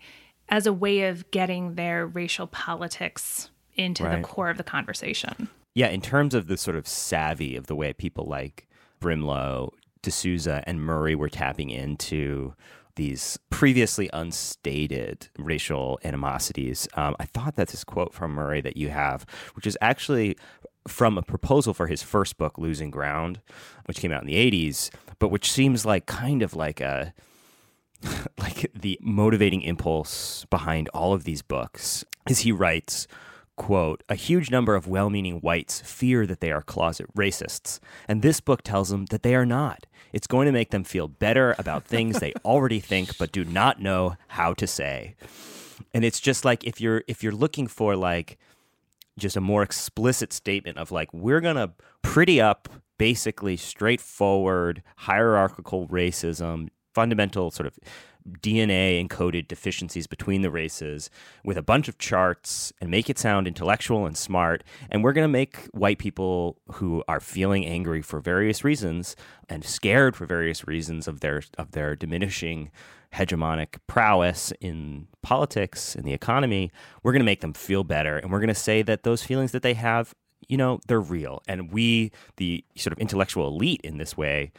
as a way of getting their racial politics into right. the core of the conversation. Yeah, in terms of the sort of savvy of the way people like Brimelow, D'Souza, and Murray were tapping into these previously unstated racial animosities. Um, I thought that this quote from Murray that you have, which is actually from a proposal for his first book, Losing Ground, which came out in the 80s, but which seems like kind of like a [laughs] like the motivating impulse behind all of these books is he writes quote, a huge number of well meaning whites fear that they are closet racists, and this book tells them that they are not. It's going to make them feel better about things they [laughs] already think but do not know how to say. And it's just like if you're if you're looking for like just a more explicit statement of like we're going to pretty up basically straightforward hierarchical racism, fundamental sort of DNA encoded deficiencies between the races with a bunch of charts and make it sound intellectual and smart. And we're going to make white people who are feeling angry for various reasons and scared for various reasons of their of their diminishing hegemonic prowess in politics and the economy, we're going to make them feel better and we're going to say that those feelings that they have you know they're real and we the sort of intellectual elite in this way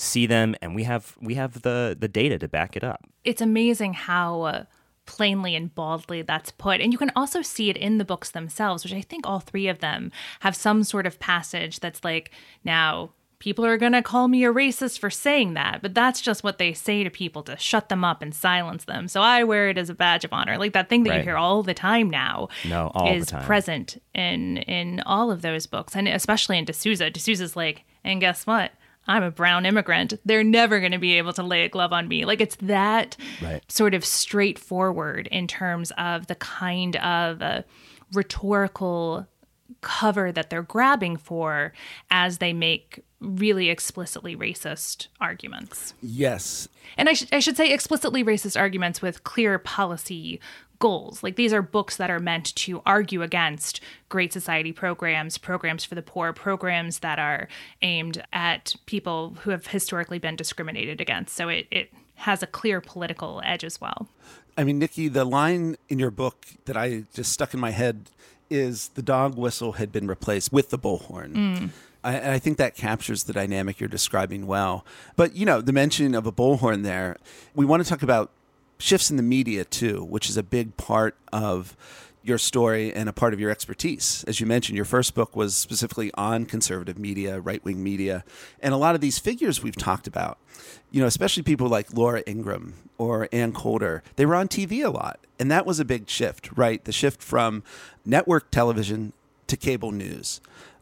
see them and we have we have the the data to back it up. It's amazing how uh, plainly and baldly that's put. And you can also see it in the books themselves which i think all three of them have some sort of passage that's like now people are going to call me a racist for saying that but that's just what they say to people to shut them up and silence them. So i wear it as a badge of honor. Like that thing that right. you hear all the time now no, is present in in all of those books. And especially in D'Souza. D'Souza's like and guess what I'm a brown immigrant. They're never going to be able to lay a glove on me. Like it's that right. sort of straightforward in terms of the kind of uh, rhetorical cover that they're grabbing for as they make really explicitly racist arguments. Yes. And I, sh- I should say explicitly racist arguments with clear policy goals. Like these are books that are meant to argue against Great Society programs, programs for the poor, programs that are aimed at people who have historically been discriminated against. So it, it has a clear political edge as well. I mean, Nikki, the line in your book that I just stuck in my head is the dog whistle had been replaced with the bullhorn. Mm. I, I, think that captures the dynamic you're describing well. But, you know, the mention of a bullhorn there, we want to talk about shifts in the media too, which is a big part of your story and a part of your expertise. As you mentioned, your first book was specifically on conservative media, right wing media, and a lot of these figures we've talked about, you know, especially people like Laura Ingraham or Ann Coulter, they were on TV a lot. And that was a big shift, right? The shift from network television to cable news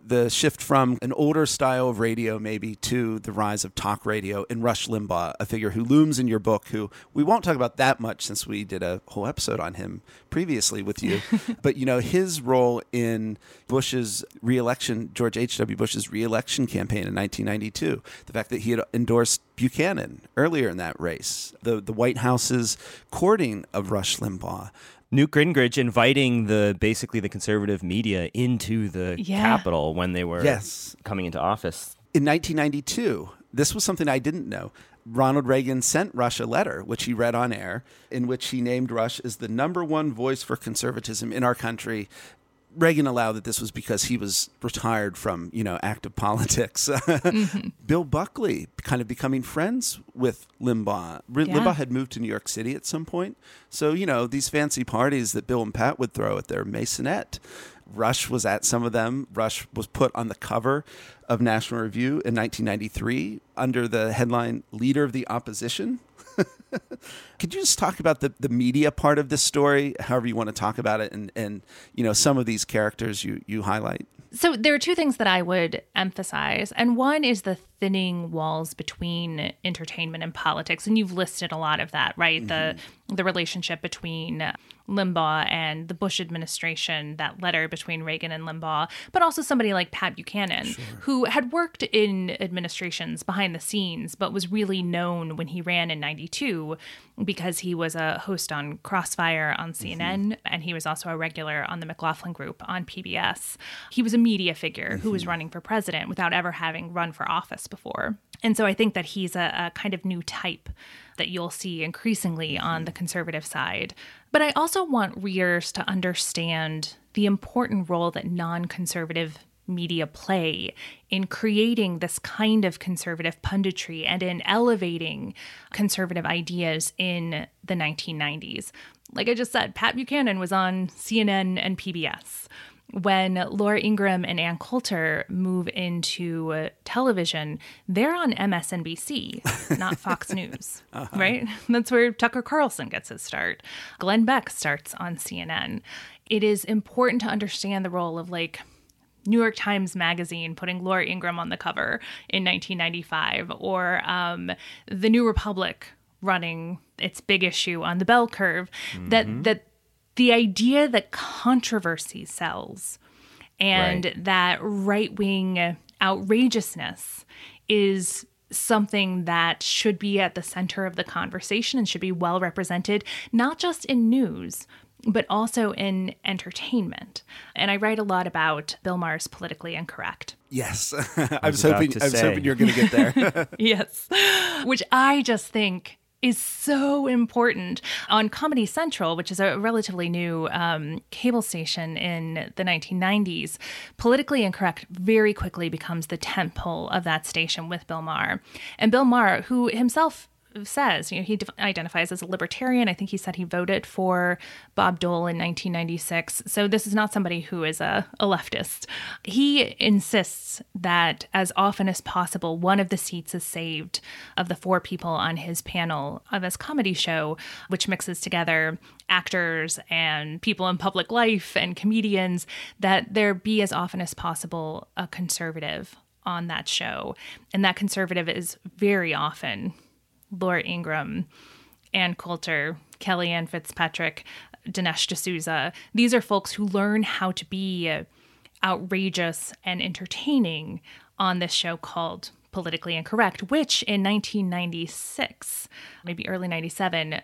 the shift from an older style of radio maybe to the rise of talk radio and Rush Limbaugh, a figure who looms in your book, who we won't talk about that much since we did a whole episode on him previously with you. [laughs] but you know, his role in Bush's reelection, George H.W. Bush's reelection campaign in 1992, the fact that he had endorsed Buchanan earlier in that race, the the White House's courting of Rush Limbaugh, Newt Gingrich inviting the basically the conservative media into the Yeah. Capitol when they were Yes. coming into office. in 1992, this was something I didn't know. Ronald Reagan sent Rush a letter, which he read on air, in which he named Rush as the number one voice for conservatism in our country. Reagan allowed that this was because he was retired from, you know, active [laughs] politics. Mm-hmm. Bill Buckley kind of becoming friends with Limbaugh. R- Yeah. Limbaugh had moved to New York City at some point. So, you know, these fancy parties that Bill and Pat would throw at their maisonette. Rush was at some of them. Rush was put on the cover of National Review in 1993 under the headline Leader of the Opposition. Could you just talk about the, the media part of this story, however you want to talk about it, and, and you know some of these characters you, you highlight? So there are two things that I would emphasize, and one is the thinning walls between entertainment and politics, and you've listed a lot of that, right? The mm-hmm. the relationship between Limbaugh and the Bush administration, that letter between Reagan and Limbaugh, but also somebody like Pat Buchanan, who had worked in administrations behind the scenes, but was really known when he ran in '92 because he was a host on Crossfire on mm-hmm. CNN, and he was also a regular on the McLaughlin Group on PBS. He was a media figure who was mm-hmm. running for president without ever having run for office before. And so I think that he's a, a kind of new type that you'll see increasingly on mm-hmm. the conservative side. But I also want readers to understand the important role that non conservative media play in creating this kind of conservative punditry and in elevating conservative ideas in the 1990s. Like I just said, Pat Buchanan was on CNN and PBS. When Laura Ingraham and Ann Coulter move into uh, television, they're on MSNBC, [laughs] not Fox News, right? [laughs] That's where Tucker Carlson gets his start. Glenn Beck starts on CNN. It is important to understand the role of like New York Times Magazine putting Laura Ingraham on the cover in 1995, or um, the New Republic running its big issue on the bell curve. That that the idea that controversy sells, and Right. that right wing outrageousness is something that should be at the center of the conversation and should be well represented, not just in news, but also in entertainment. And I write a lot about Bill Maher's politically incorrect. Yes, [laughs] I was about hoping to I was hoping you're going to get there. [laughs] yes. Which I just think is so important on Comedy Central, which is a relatively new um, cable station in the 1990s. Politically Incorrect very quickly becomes the temple of that station with Bill Maher. And Bill Maher, who himself says, you know, he def- identifies as a libertarian. I think he said he voted for Bob Dole in 1996. So this is not somebody who is a, a leftist. He insists that as often as possible, one of the seats is saved of the four people on his panel of his comedy show, which mixes together actors and people in public life and comedians, that there be as often as possible a conservative on that show. And that conservative is very often Laura Ingraham, Ann Coulter, Kellyanne Fitzpatrick, Dinesh D'Souza. These are folks who learn how to be outrageous and entertaining on this show called Politically Incorrect, which in 1996, maybe early 97,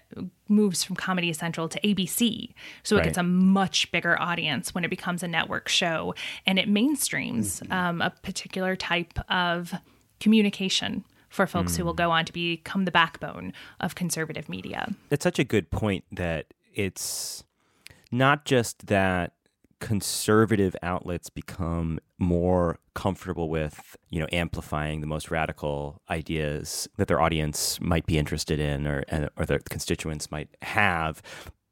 moves from Comedy Central to ABC. So it Right. gets a much bigger audience when it becomes a network show and it mainstreams um, a particular type of communication for folks who will hmm. go on to become the backbone of conservative media. It's such a good point that it's not just that conservative outlets become more comfortable with, you know, amplifying the most radical ideas that their audience might be interested in or or their constituents might have,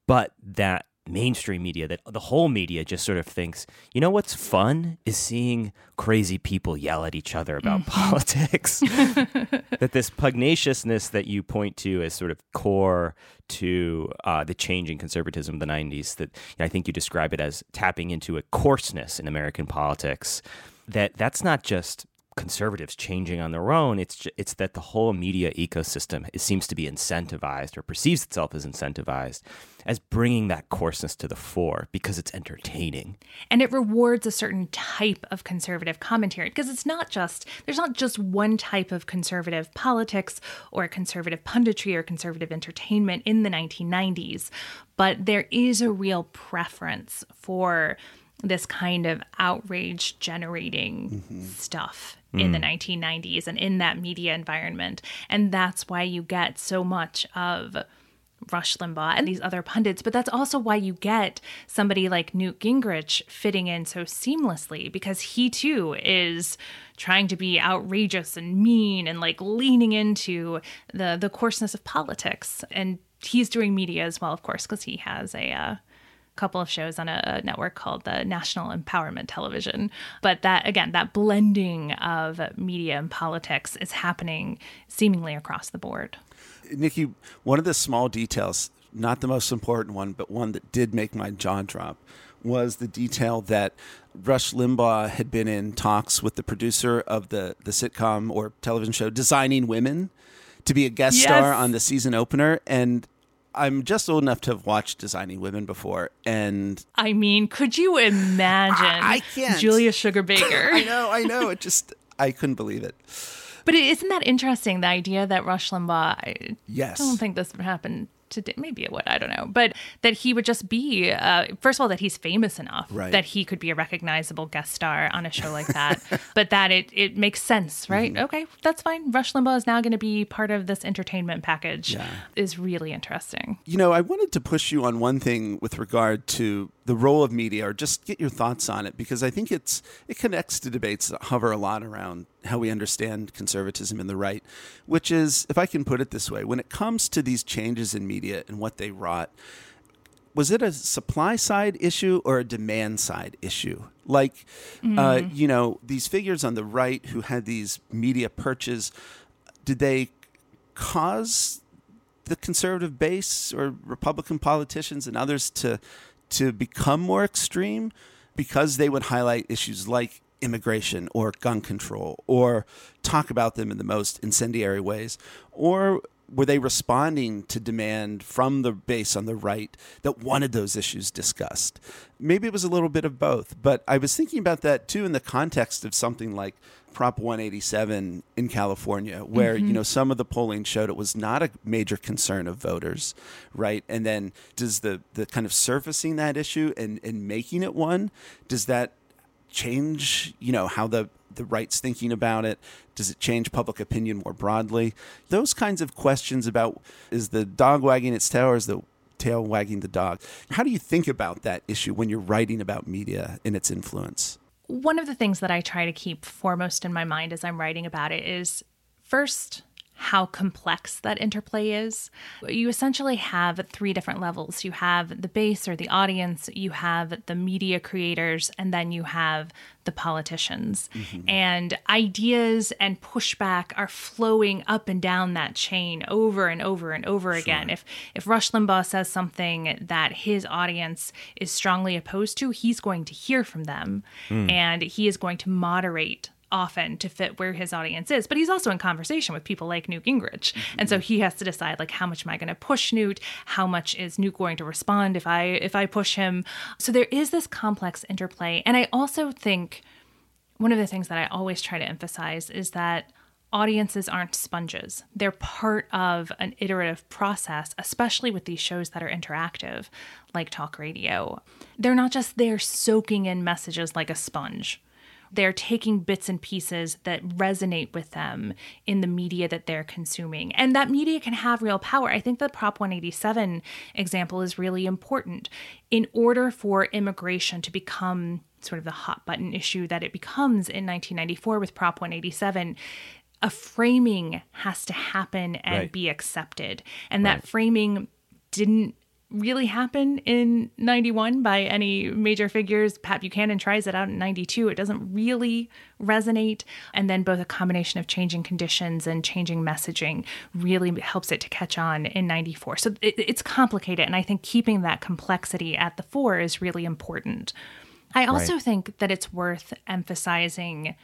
but that mainstream media, that the whole media just sort of thinks, you know what's fun is seeing crazy people yell at each other about mm-hmm. [laughs] politics. [laughs] that this pugnaciousness that you point to as sort of core to uh, the in conservatism of the 90s, that you know, I think you describe it as tapping into a coarseness in American politics, that that's not just conservatives changing on their own. It's it's that the whole media ecosystem it seems to be incentivized or perceives itself as incentivized as bringing that coarseness to the fore because it's entertaining. And it rewards a certain type of conservative commentary because it's not just there's not just one type of conservative politics or conservative punditry or conservative entertainment in the 1990s, but there is a real preference for this kind of outrage generating mm-hmm. stuff in mm. the 1990s and in that media environment. And that's why you get so much of Rush Limbaugh and these other pundits, but that's also why you get somebody like Newt Gingrich fitting in so seamlessly because he too is trying to be outrageous and mean and like leaning into the the coarseness of politics and he's doing media as well of course because he has a uh, couple of shows on a, a, network called the National Empowerment Television. But that, again, that blending of media and politics is happening seemingly across the board. Nikki, one of the small details, not the most important one, but one that did make my jaw drop, was the detail that Rush Limbaugh had been in talks with the producer of the, the sitcom or television show Designing Women to be a guest yes. star on the season opener. And I'm just old enough to have watched Designing Women before, and I mean, could you imagine? I, I can't. Julia Sugarbaker. [laughs] I know, I know. It just I couldn't believe it. But isn't that interesting? The idea that Rush Limbaugh. I yes. don't think this happened to maybe it would I don't know, but that he would just be uh, first of all that he's famous enough right. that he could be a recognizable guest star on a show like that, [laughs] but that it it makes sense, right? Mm-hmm. Okay, that's fine. Rush Limbaugh is now going to be part of this entertainment package. Yeah. is really interesting. You know, I wanted to push you on one thing with regard to the role of media, or just get your thoughts on it, because I think it's it connects to debates that hover a lot around how we understand conservatism in the right, which is, if I can put it this way, when it comes to these changes in media and what they wrought, was it a supply side issue or a demand side issue? Like, mm. uh, you know, these figures on the right who had these media perches, did they cause the conservative base or Republican politicians and others to to become more extreme because they would highlight issues like immigration or gun control or talk about them in the most incendiary ways? Or were they responding to demand from the base on the right that wanted those issues discussed? Maybe it was a little bit of both, but I was thinking about that too in the context of something like Prop 187 in California, where mm-hmm. you know some of the polling showed it was not a major concern of voters, right? And then does the the kind of surfacing that issue and and making it one does that change, you know, how the the right's thinking about it? Does it change public opinion more broadly? Those kinds of questions about is the dog wagging its tail or is the tail wagging the dog? How do you think about that issue when you're writing about media and its influence? One of the things that I try to keep foremost in my mind as I'm writing about it is first how complex that interplay is. You essentially have three different levels you have the base or the audience, you have the media creators, and then you have the politicians. Mm-hmm. And ideas and pushback are flowing up and down that chain over and over and over sure. again. If if Rush Limbaugh says something that his audience is strongly opposed to, he's going to hear from them mm. and he is going to moderate often to fit where his audience is. But he's also in conversation with people like Newt Gingrich. Mm-hmm. And so he has to decide like how much am I going to push Newt? How much is Newt going to respond if I if I push him? So there is this complex interplay. And I also think one of the things that I always try to emphasize is that audiences aren't sponges. They're part of an iterative process, especially with these shows that are interactive, like talk radio. They're not just there soaking in messages like a sponge they're taking bits and pieces that resonate with them in the media that they're consuming. And that media can have real power. I think the Prop 187 example is really important. In order for immigration to become sort of the hot button issue that it becomes in 1994 with Prop 187, a framing has to happen and right. be accepted. And right. that framing didn't really happen in 91 by any major figures. Pat Buchanan tries it out in 92. It doesn't really resonate. And then both a combination of changing conditions and changing messaging really helps it to catch on in 94. So it, it's complicated. And I think keeping that complexity at the fore is really important. I also right. think that it's worth emphasizing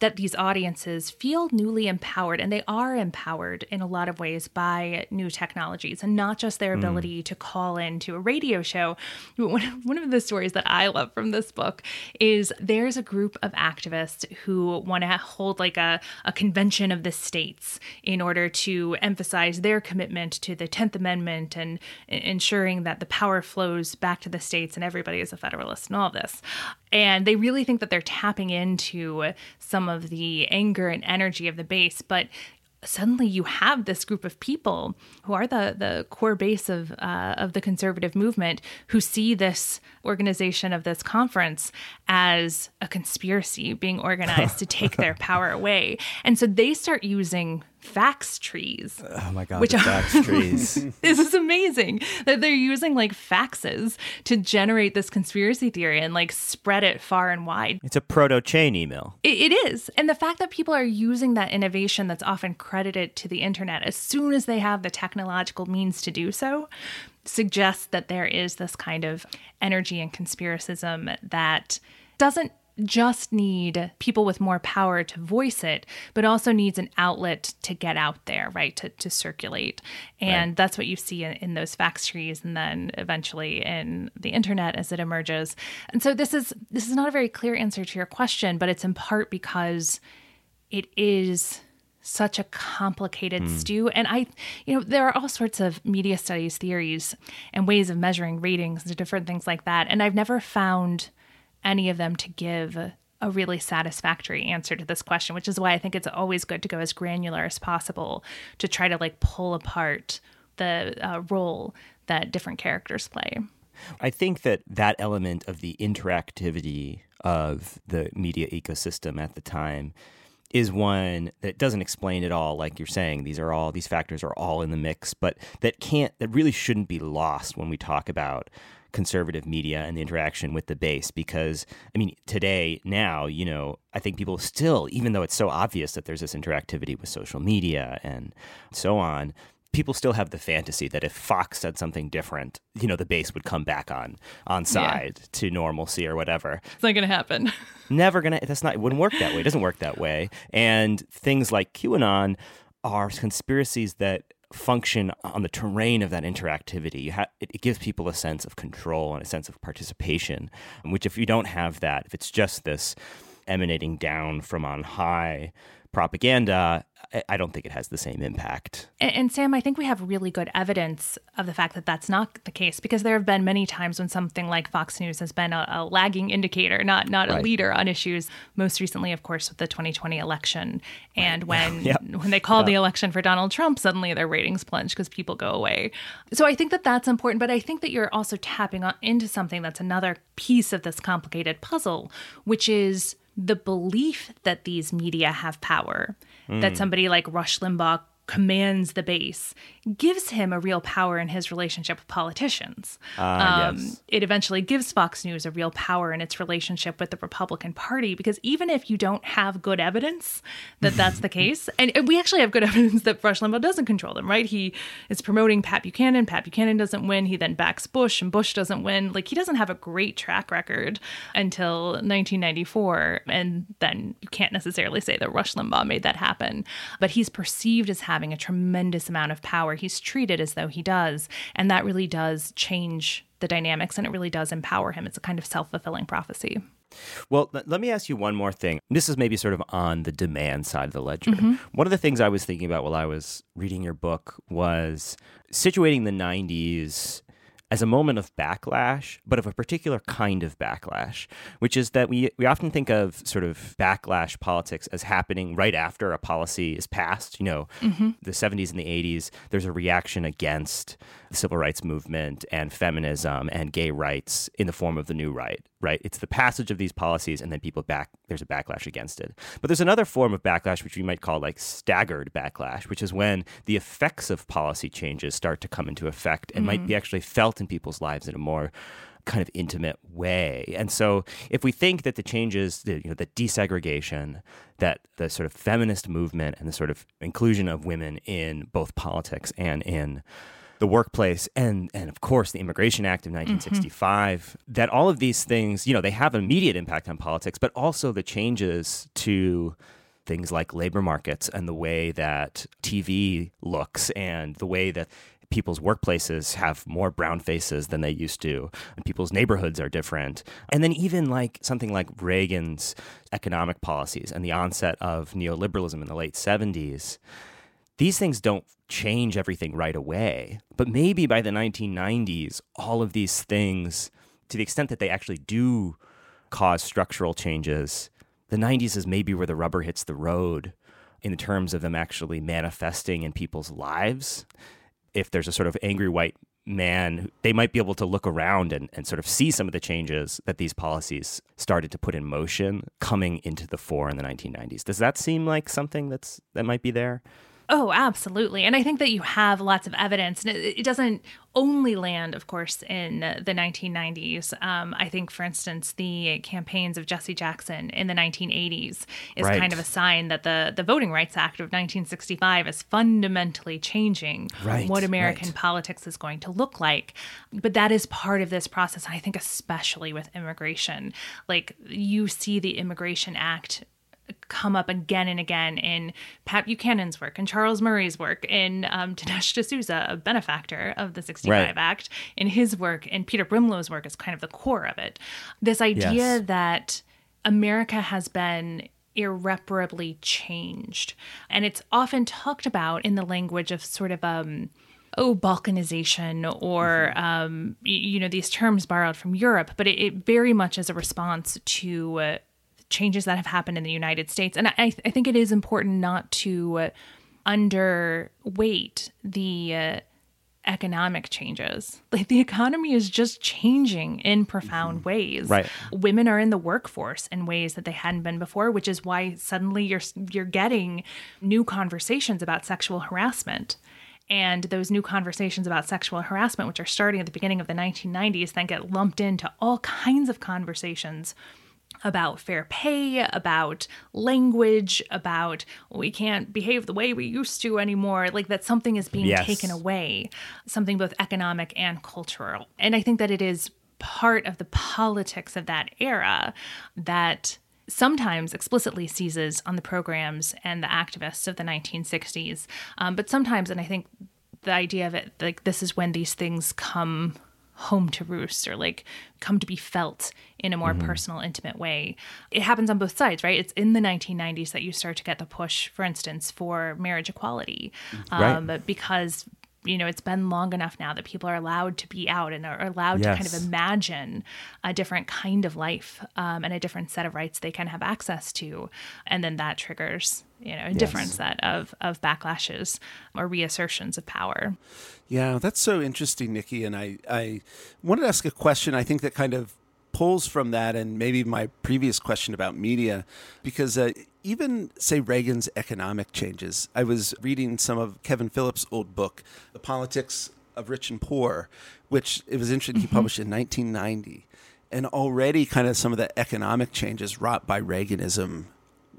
that these audiences feel newly empowered and they are empowered in a lot of ways by new technologies and not just their hmm. ability mm. to call into a radio show. [laughs] One, one of the stories that I love from this book is there's a group of activists who want to hold like a, a convention of the states in order to emphasize their commitment to the 10th Amendment and ensuring that the power flows back to the states and everybody is a federalist and all of this. And they really think that they're tapping into some of the anger and energy of the base. But suddenly you have this group of people who are the the core base of uh, of the conservative movement who see this organization of this conference as a conspiracy being organized to take their [laughs] power away and so they start using fax trees. Oh my god, which are, fax [laughs] trees. this is amazing that they're using like faxes to generate this conspiracy theory and like spread it far and wide. It's a proto chain email. It, it is. And the fact that people are using that innovation that's often credited to the internet as soon as they have the technological means to do so suggests that there is this kind of energy and conspiracism that doesn't just need people with more power to voice it, but also needs an outlet to get out there, right? To, to circulate. And right. that's what you see in, in, those fax trees and then eventually in the internet as it emerges. And so this is this is not a very clear answer to your question, but it's in part because it is such a complicated mm. stew. And I, you know, there are all sorts of media studies theories and ways of measuring ratings and different things like that. And I've never found any of them to give a really satisfactory answer to this question, which is why I think it's always good to go as granular as possible to try to like pull apart the uh, role that different characters play. I think that that element of the interactivity of the media ecosystem at the time is one that doesn't explain it all like you're saying these are all these factors are all in the mix but that can't that really shouldn't be lost when we talk about conservative media and the interaction with the base because I mean today now you know I think people still even though it's so obvious that there's this interactivity with social media and so on people still have the fantasy that if Fox said something different, you know, the base would come back on on side yeah. to normalcy or whatever. It's not going to happen. [laughs] Never going to. That's not. It wouldn't work that way. It doesn't work that way. And things like QAnon are conspiracies that function on the terrain of that interactivity. Ha- it, it, gives people a sense of control and a sense of participation, which if you don't have that, if it's just this emanating down from on high propaganda, I don't think it has the same impact. And, and, Sam, I think we have really good evidence of the fact that that's not the case because there have been many times when something like Fox News has been a, a lagging indicator, not not right. a leader on issues. Most recently, of course, with the 2020 election, and right. when [laughs] yep. when they called yep. the election for Donald Trump, suddenly their ratings plunge because people go away. So I think that that's important, but I think that you're also tapping on, into something that's another piece of this complicated puzzle, which is the belief that these media have power, mm. that somebody like Rush Limbaugh commands the base gives him a real power in his relationship with politicians. Uh, um, yes. It eventually gives Fox News a real power in its relationship with the Republican Party because even if you don't have good evidence that [laughs] that's the case, and we actually have good [laughs] evidence that Rush Limbaugh doesn't control them, right? He is promoting Pat Buchanan. Pat Buchanan doesn't win. He then backs Bush, and Bush doesn't win. Like he doesn't have a great track record until 1994, and then you can't necessarily say that Rush Limbaugh made that happen. But he's perceived as having having a tremendous amount of power. He's treated as though he does. And that really does change the dynamics and it really does empower him. It's a kind of self fulfilling prophecy. Well, let me ask you one more thing. This is maybe sort of on the demand side of the ledger. Mm-hmm. One of the things I was thinking about while I was reading your book was situating the 90s as a moment of backlash, but of a particular kind of backlash, which is that we, we often think of sort of backlash politics as happening right after a policy is passed. You know, mm-hmm. the 70s and the 80s, there's a reaction against the civil rights movement and feminism and gay rights in the form of the new right, right? It's the passage of these policies and then people back, there's a backlash against it. But there's another form of backlash, which we might call like staggered backlash, which is when the effects of policy changes start to come into effect and mm-hmm. might be actually felt felt in people's lives in a more kind of intimate way. And so if we think that the changes, the, you know, the desegregation, that the sort of feminist movement and the sort of inclusion of women in both politics and in the workplace and and of course the immigration act of 1965 mm-hmm. that all of these things you know they have immediate impact on politics but also the changes to things like labor markets and the way that TV looks and the way that people's workplaces have more brown faces than they used to and people's neighborhoods are different and then even like something like reagan's economic policies and the onset of neoliberalism in the late 70s these things don't change everything right away but maybe by the 1990s all of these things to the extent that they actually do cause structural changes the 90s is maybe where the rubber hits the road in terms of them actually manifesting in people's lives. If there's a sort of angry white man, they might be able to look around and, and sort of see some of the changes that these policies started to put in motion coming into the fore in the 1990s. Does that seem like something that's that might be there? Oh, absolutely. And I think that you have lots of evidence. And it, it doesn't only land, of course, in the 1990s. Um, I think, for instance, the campaigns of Jesse Jackson in the 1980s is right. kind of a sign that the, the Voting Rights Act of 1965 is fundamentally changing right, what American right. politics is going to look like. But that is part of this process. I think, especially with immigration. Like, you see the Immigration Act come up again and again in Pat Buchanan's work and Charles Murray's work, in um, Dinesh D'Souza, a benefactor of the 65 right. Act, in his work, and Peter Brimelow's work is kind of the core of it. This idea yes. that America has been irreparably changed. And it's often talked about in the language of sort of um, oh balkanization or mm-hmm. um, you know these terms borrowed from europe but it, it very much is a response to uh, changes that have happened in the United States. And I, I think it is important not to underweight the uh, economic changes. Like the economy is just changing in profound mm-hmm. ways. Right. Women are in the workforce in ways that they hadn't been before, which is why suddenly you're you're getting new conversations about sexual harassment. And those new conversations about sexual harassment, which are starting at the beginning of the 1990s, then get lumped into all kinds of conversations about fair pay, about language, about we can't behave the way we used to anymore, like that something is being yes. taken away, something both economic and cultural. And I think that it is part of the politics of that era that sometimes explicitly seizes on the programs and the activists of the 1960s. Um, but sometimes, and I think the idea of it, like this is when these things come home to roost or like come to be felt in a more mm-hmm. personal, intimate way. It happens on both sides, right? It's in the 1990s that you start to get the push, for instance, for marriage equality, um, right. because you know it's been long enough now that people are allowed to be out and are allowed yes. to kind of imagine a different kind of life um, and a different set of rights they can have access to and then that triggers you know a yes. different set of of backlashes or reassertions of power yeah, that's so interesting, Nikki. And I, I wanted to ask a question I think that kind of pulls from that and maybe my previous question about media, because uh, even, say, Reagan's economic changes, I was reading some of Kevin Phillips' old book, The Politics of Rich and Poor, which it was interesting, mm-hmm. he published in 1990. And already, kind of some of the economic changes wrought by Reaganism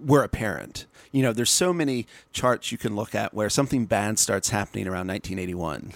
were apparent. You know, there's so many charts you can look at where something bad starts happening around 1981.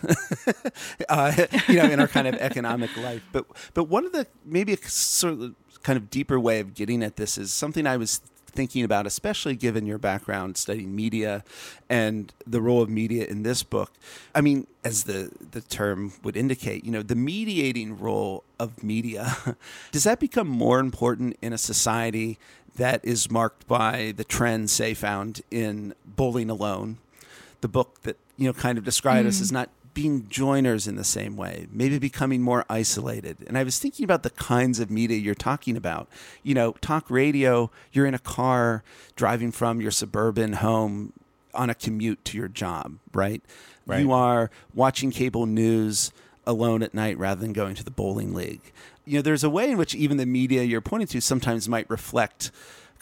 [laughs] uh, you know, in our kind of [laughs] economic life. But but one of the maybe a sort of kind of deeper way of getting at this is something I was thinking about, especially given your background studying media and the role of media in this book. I mean, as the, the term would indicate, you know, the mediating role of media, [laughs] does that become more important in a society that is marked by the trends, say, found in Bowling Alone, the book that, you know, kind of described mm. us as not being joiners in the same way, maybe becoming more isolated. And I was thinking about the kinds of media you're talking about. You know, talk radio, you're in a car driving from your suburban home on a commute to your job, right? right. You are watching cable news alone at night rather than going to the bowling league. You know, there's a way in which even the media you're pointing to sometimes might reflect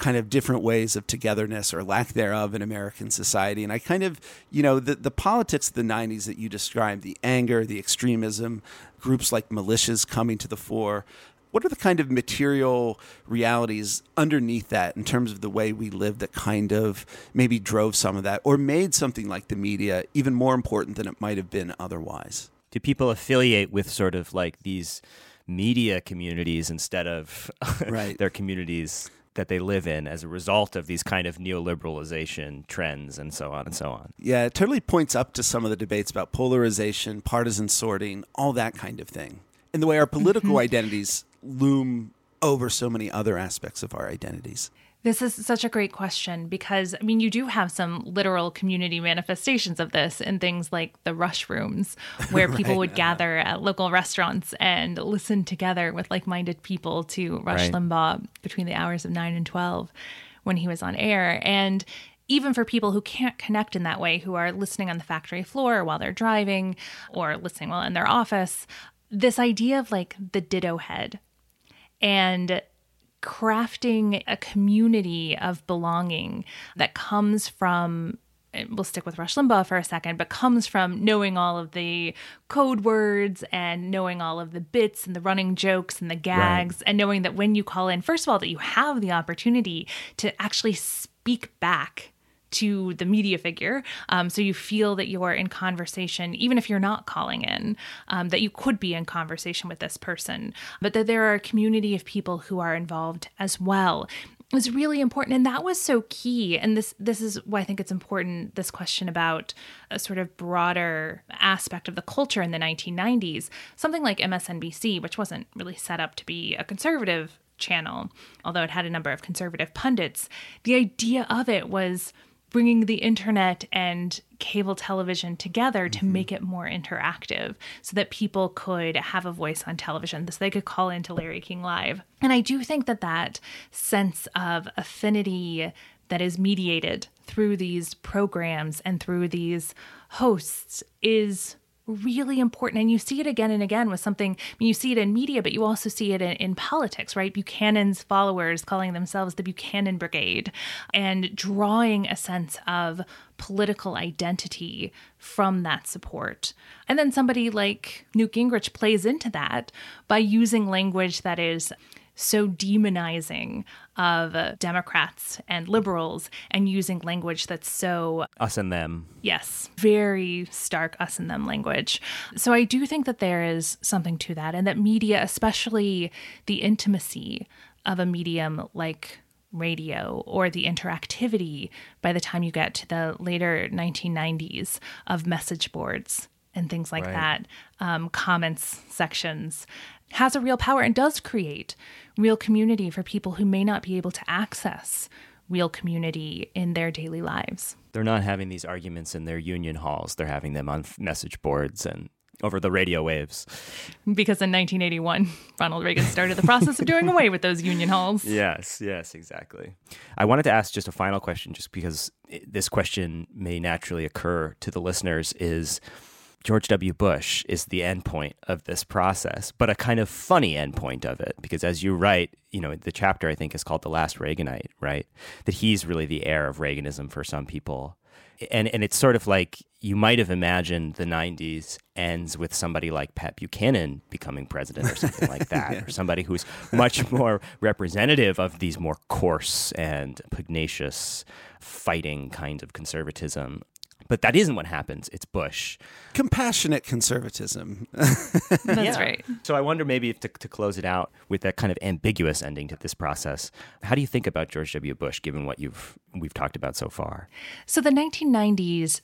kind of different ways of togetherness or lack thereof in American society. And I kind of, you know, the, the politics of the 90s that you described, the anger, the extremism, groups like militias coming to the fore. What are the kind of material realities underneath that in terms of the way we live that kind of maybe drove some of that or made something like the media even more important than it might have been otherwise? Do people affiliate with sort of like these media communities instead of [laughs] right. their communities that they live in as a result of these kind of neoliberalization trends and so on and so on. Yeah, it totally points up to some of the debates about polarization, partisan sorting, all that kind of thing. And the way our political mm-hmm. identities loom over so many other aspects of our identities. This is such a great question because, I mean, you do have some literal community manifestations of this in things like the rush rooms, [laughs] where right. people would gather at local restaurants and listen together with like minded people to Rush right. Limbaugh between the hours of 9 and 12 when he was on air. And even for people who can't connect in that way, who are listening on the factory floor while they're driving or listening while in their office, this idea of like the ditto head and crafting a community of belonging that comes from we'll stick with Rush Limbaugh for a second, but comes from knowing all of the code words and knowing all of the bits and the running jokes and the gags, right. and knowing that when you call in, first of all, that you have the opportunity to actually speak back to the media figure. Um, so you feel that you're in conversation, even if you're not calling in, um, that you could be in conversation with this person, but that there are a community of people who are involved as well is really important and that was so key and this this is why i think it's important this question about a sort of broader aspect of the culture in the 1990s something like msnbc which wasn't really set up to be a conservative channel although it had a number of conservative pundits the idea of it was bringing the internet and cable television together to mm-hmm. make it more interactive so that people could have a voice on television so they could call into Larry King Live. And I do think that that sense of affinity that is mediated through these programs and through these hosts is really important. And you see it again and again with something, I mean, you see it in media, but you also see it in, in, politics, right? Buchanan's followers calling themselves the Buchanan Brigade and drawing a sense of political identity from that support. And then somebody like Newt Gingrich plays into that by using language that is so demonizing of Democrats and liberals and using language that's so us and them. Yes, very stark us and them language. So I do think that there is something to that, and that media, especially the intimacy of a medium like radio or the interactivity by the time you get to the later 1990s of message boards and things like right. that, um, comments sections, has a real power and does create real community for people who may not be able to access real community in their daily lives. They're not having these arguments in their union halls, they're having them on message boards and over the radio waves. Because in 1981, Ronald Reagan started the process of doing away with those union halls. [laughs] Yes, yes, exactly. I wanted to ask just a final question, just because this question may naturally occur to the listeners is George W. Bush is the endpoint of this process, but a kind of funny endpoint of it, because as you write, you know, the chapter I think is called "The Last Reaganite," right? That he's really the heir of Reaganism for some people, and and it's sort of like you might have imagined the '90s ends with somebody like Pat Buchanan becoming president or something like [laughs] that, yeah. or somebody who's much [laughs] more representative of these more coarse and pugnacious fighting kind of conservatism but that isn't what happens. It's Bush. Compassionate conservatism. That's yeah. right. So I wonder maybe to, to close it out with that kind of ambiguous ending to this process, how do you think about George W. Bush, given what you've we've talked about so far? So the 1990s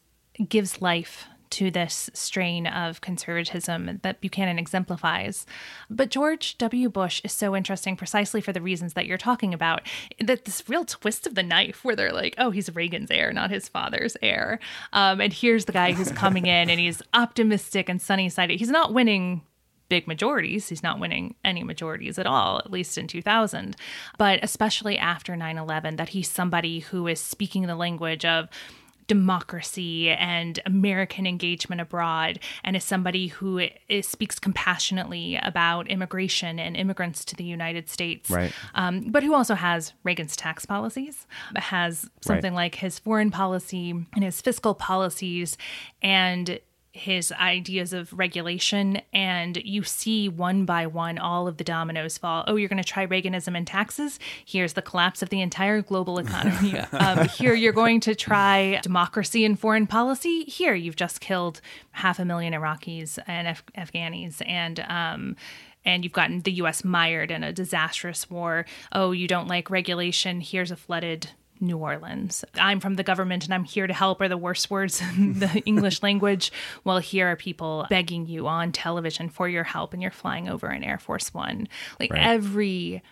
gives life to this strain of conservatism that Buchanan exemplifies. But George W. Bush is so interesting precisely for the reasons that you're talking about. That this real twist of the knife where they're like, oh, he's Reagan's heir, not his father's heir. Um, and here's the guy who's coming in and he's [laughs] optimistic and sunny sided. He's not winning big majorities. He's not winning any majorities at all, at least in 2000. But especially after 9 11, that he's somebody who is speaking the language of democracy and American engagement abroad, and is somebody who is, speaks compassionately about immigration and immigrants to the United States. Right. Um, but who also has Reagan's tax policies, has something Right. like his foreign policy and his fiscal policies, and his ideas of regulation and you see one by one all of the dominoes fall oh you're going to try reaganism and taxes here's the collapse of the entire global economy [laughs] um, here you're going to try democracy and foreign policy here you've just killed half a million iraqis and Af- afghanis and um, and you've gotten the US mired in a disastrous war. Oh, you don't like regulation. Here's a flooded New Orleans. I'm from the government and I'm here to help are the worst words in [laughs] the English language. Well, here are people begging you on television for your help and you're flying over in Air Force One. Like Right. every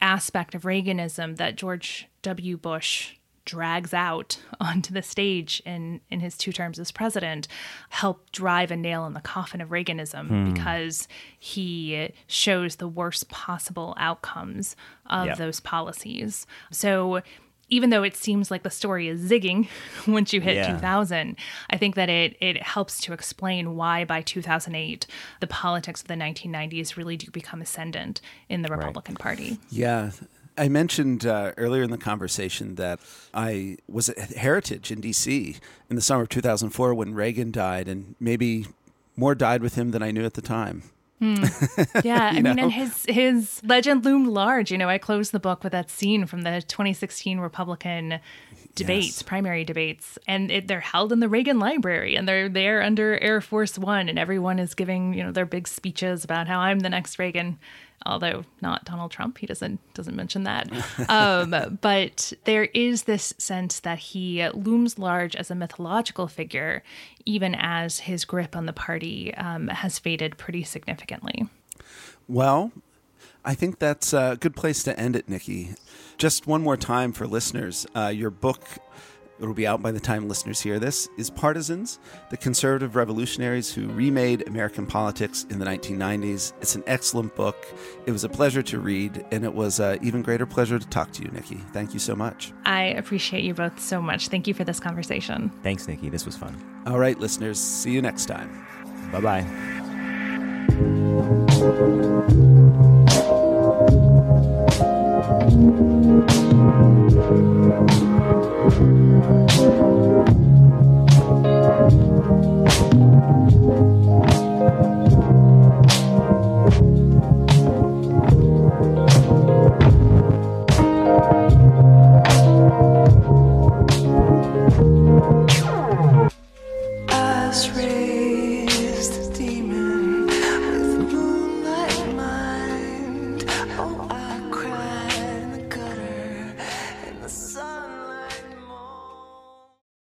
aspect of Reaganism that George W. Bush drags out [laughs] onto the stage in, in his two terms as president helped drive a nail in the coffin of Reaganism hmm. because he shows the worst possible outcomes of Yeah. those policies. So even though it seems like the story is zigging [laughs] once you hit Yeah. 2000, I think that it it helps to explain why by 2008 the politics of the 1990s really do become ascendant in the Republican Party. Yeah. I mentioned uh, earlier in the conversation that I was at Heritage in D.C. in the summer of 2004 when Reagan died, and maybe more died with him than I knew at the time. Hmm. [laughs] Yeah, I mean, know? and his his legend loomed large. You know, I closed the book with that scene from the 2016 Republican debates, Yes. primary debates, and it, they're held in the Reagan Library, and they're there under Air Force One, and everyone is giving you know their big speeches about how I'm the next Reagan. Although not Donald Trump, he doesn't doesn't mention that. [laughs] um, but there is this sense that he looms large as a mythological figure, even as his grip on the party um, has faded pretty significantly. Well, I think that's a good place to end it, Nikki. Just one more time for listeners. Uh, your book, it'll be out by the time listeners hear this, is Partisans The Conservative Revolutionaries Who Remade American Politics in the 1990s. It's an excellent book. It was a pleasure to read, and it was an even greater pleasure to talk to you, Nikki. Thank you so much. I appreciate you both so much. Thank you for this conversation. Thanks, Nikki. This was fun. All right, listeners, see you next time. Bye bye. Us radio.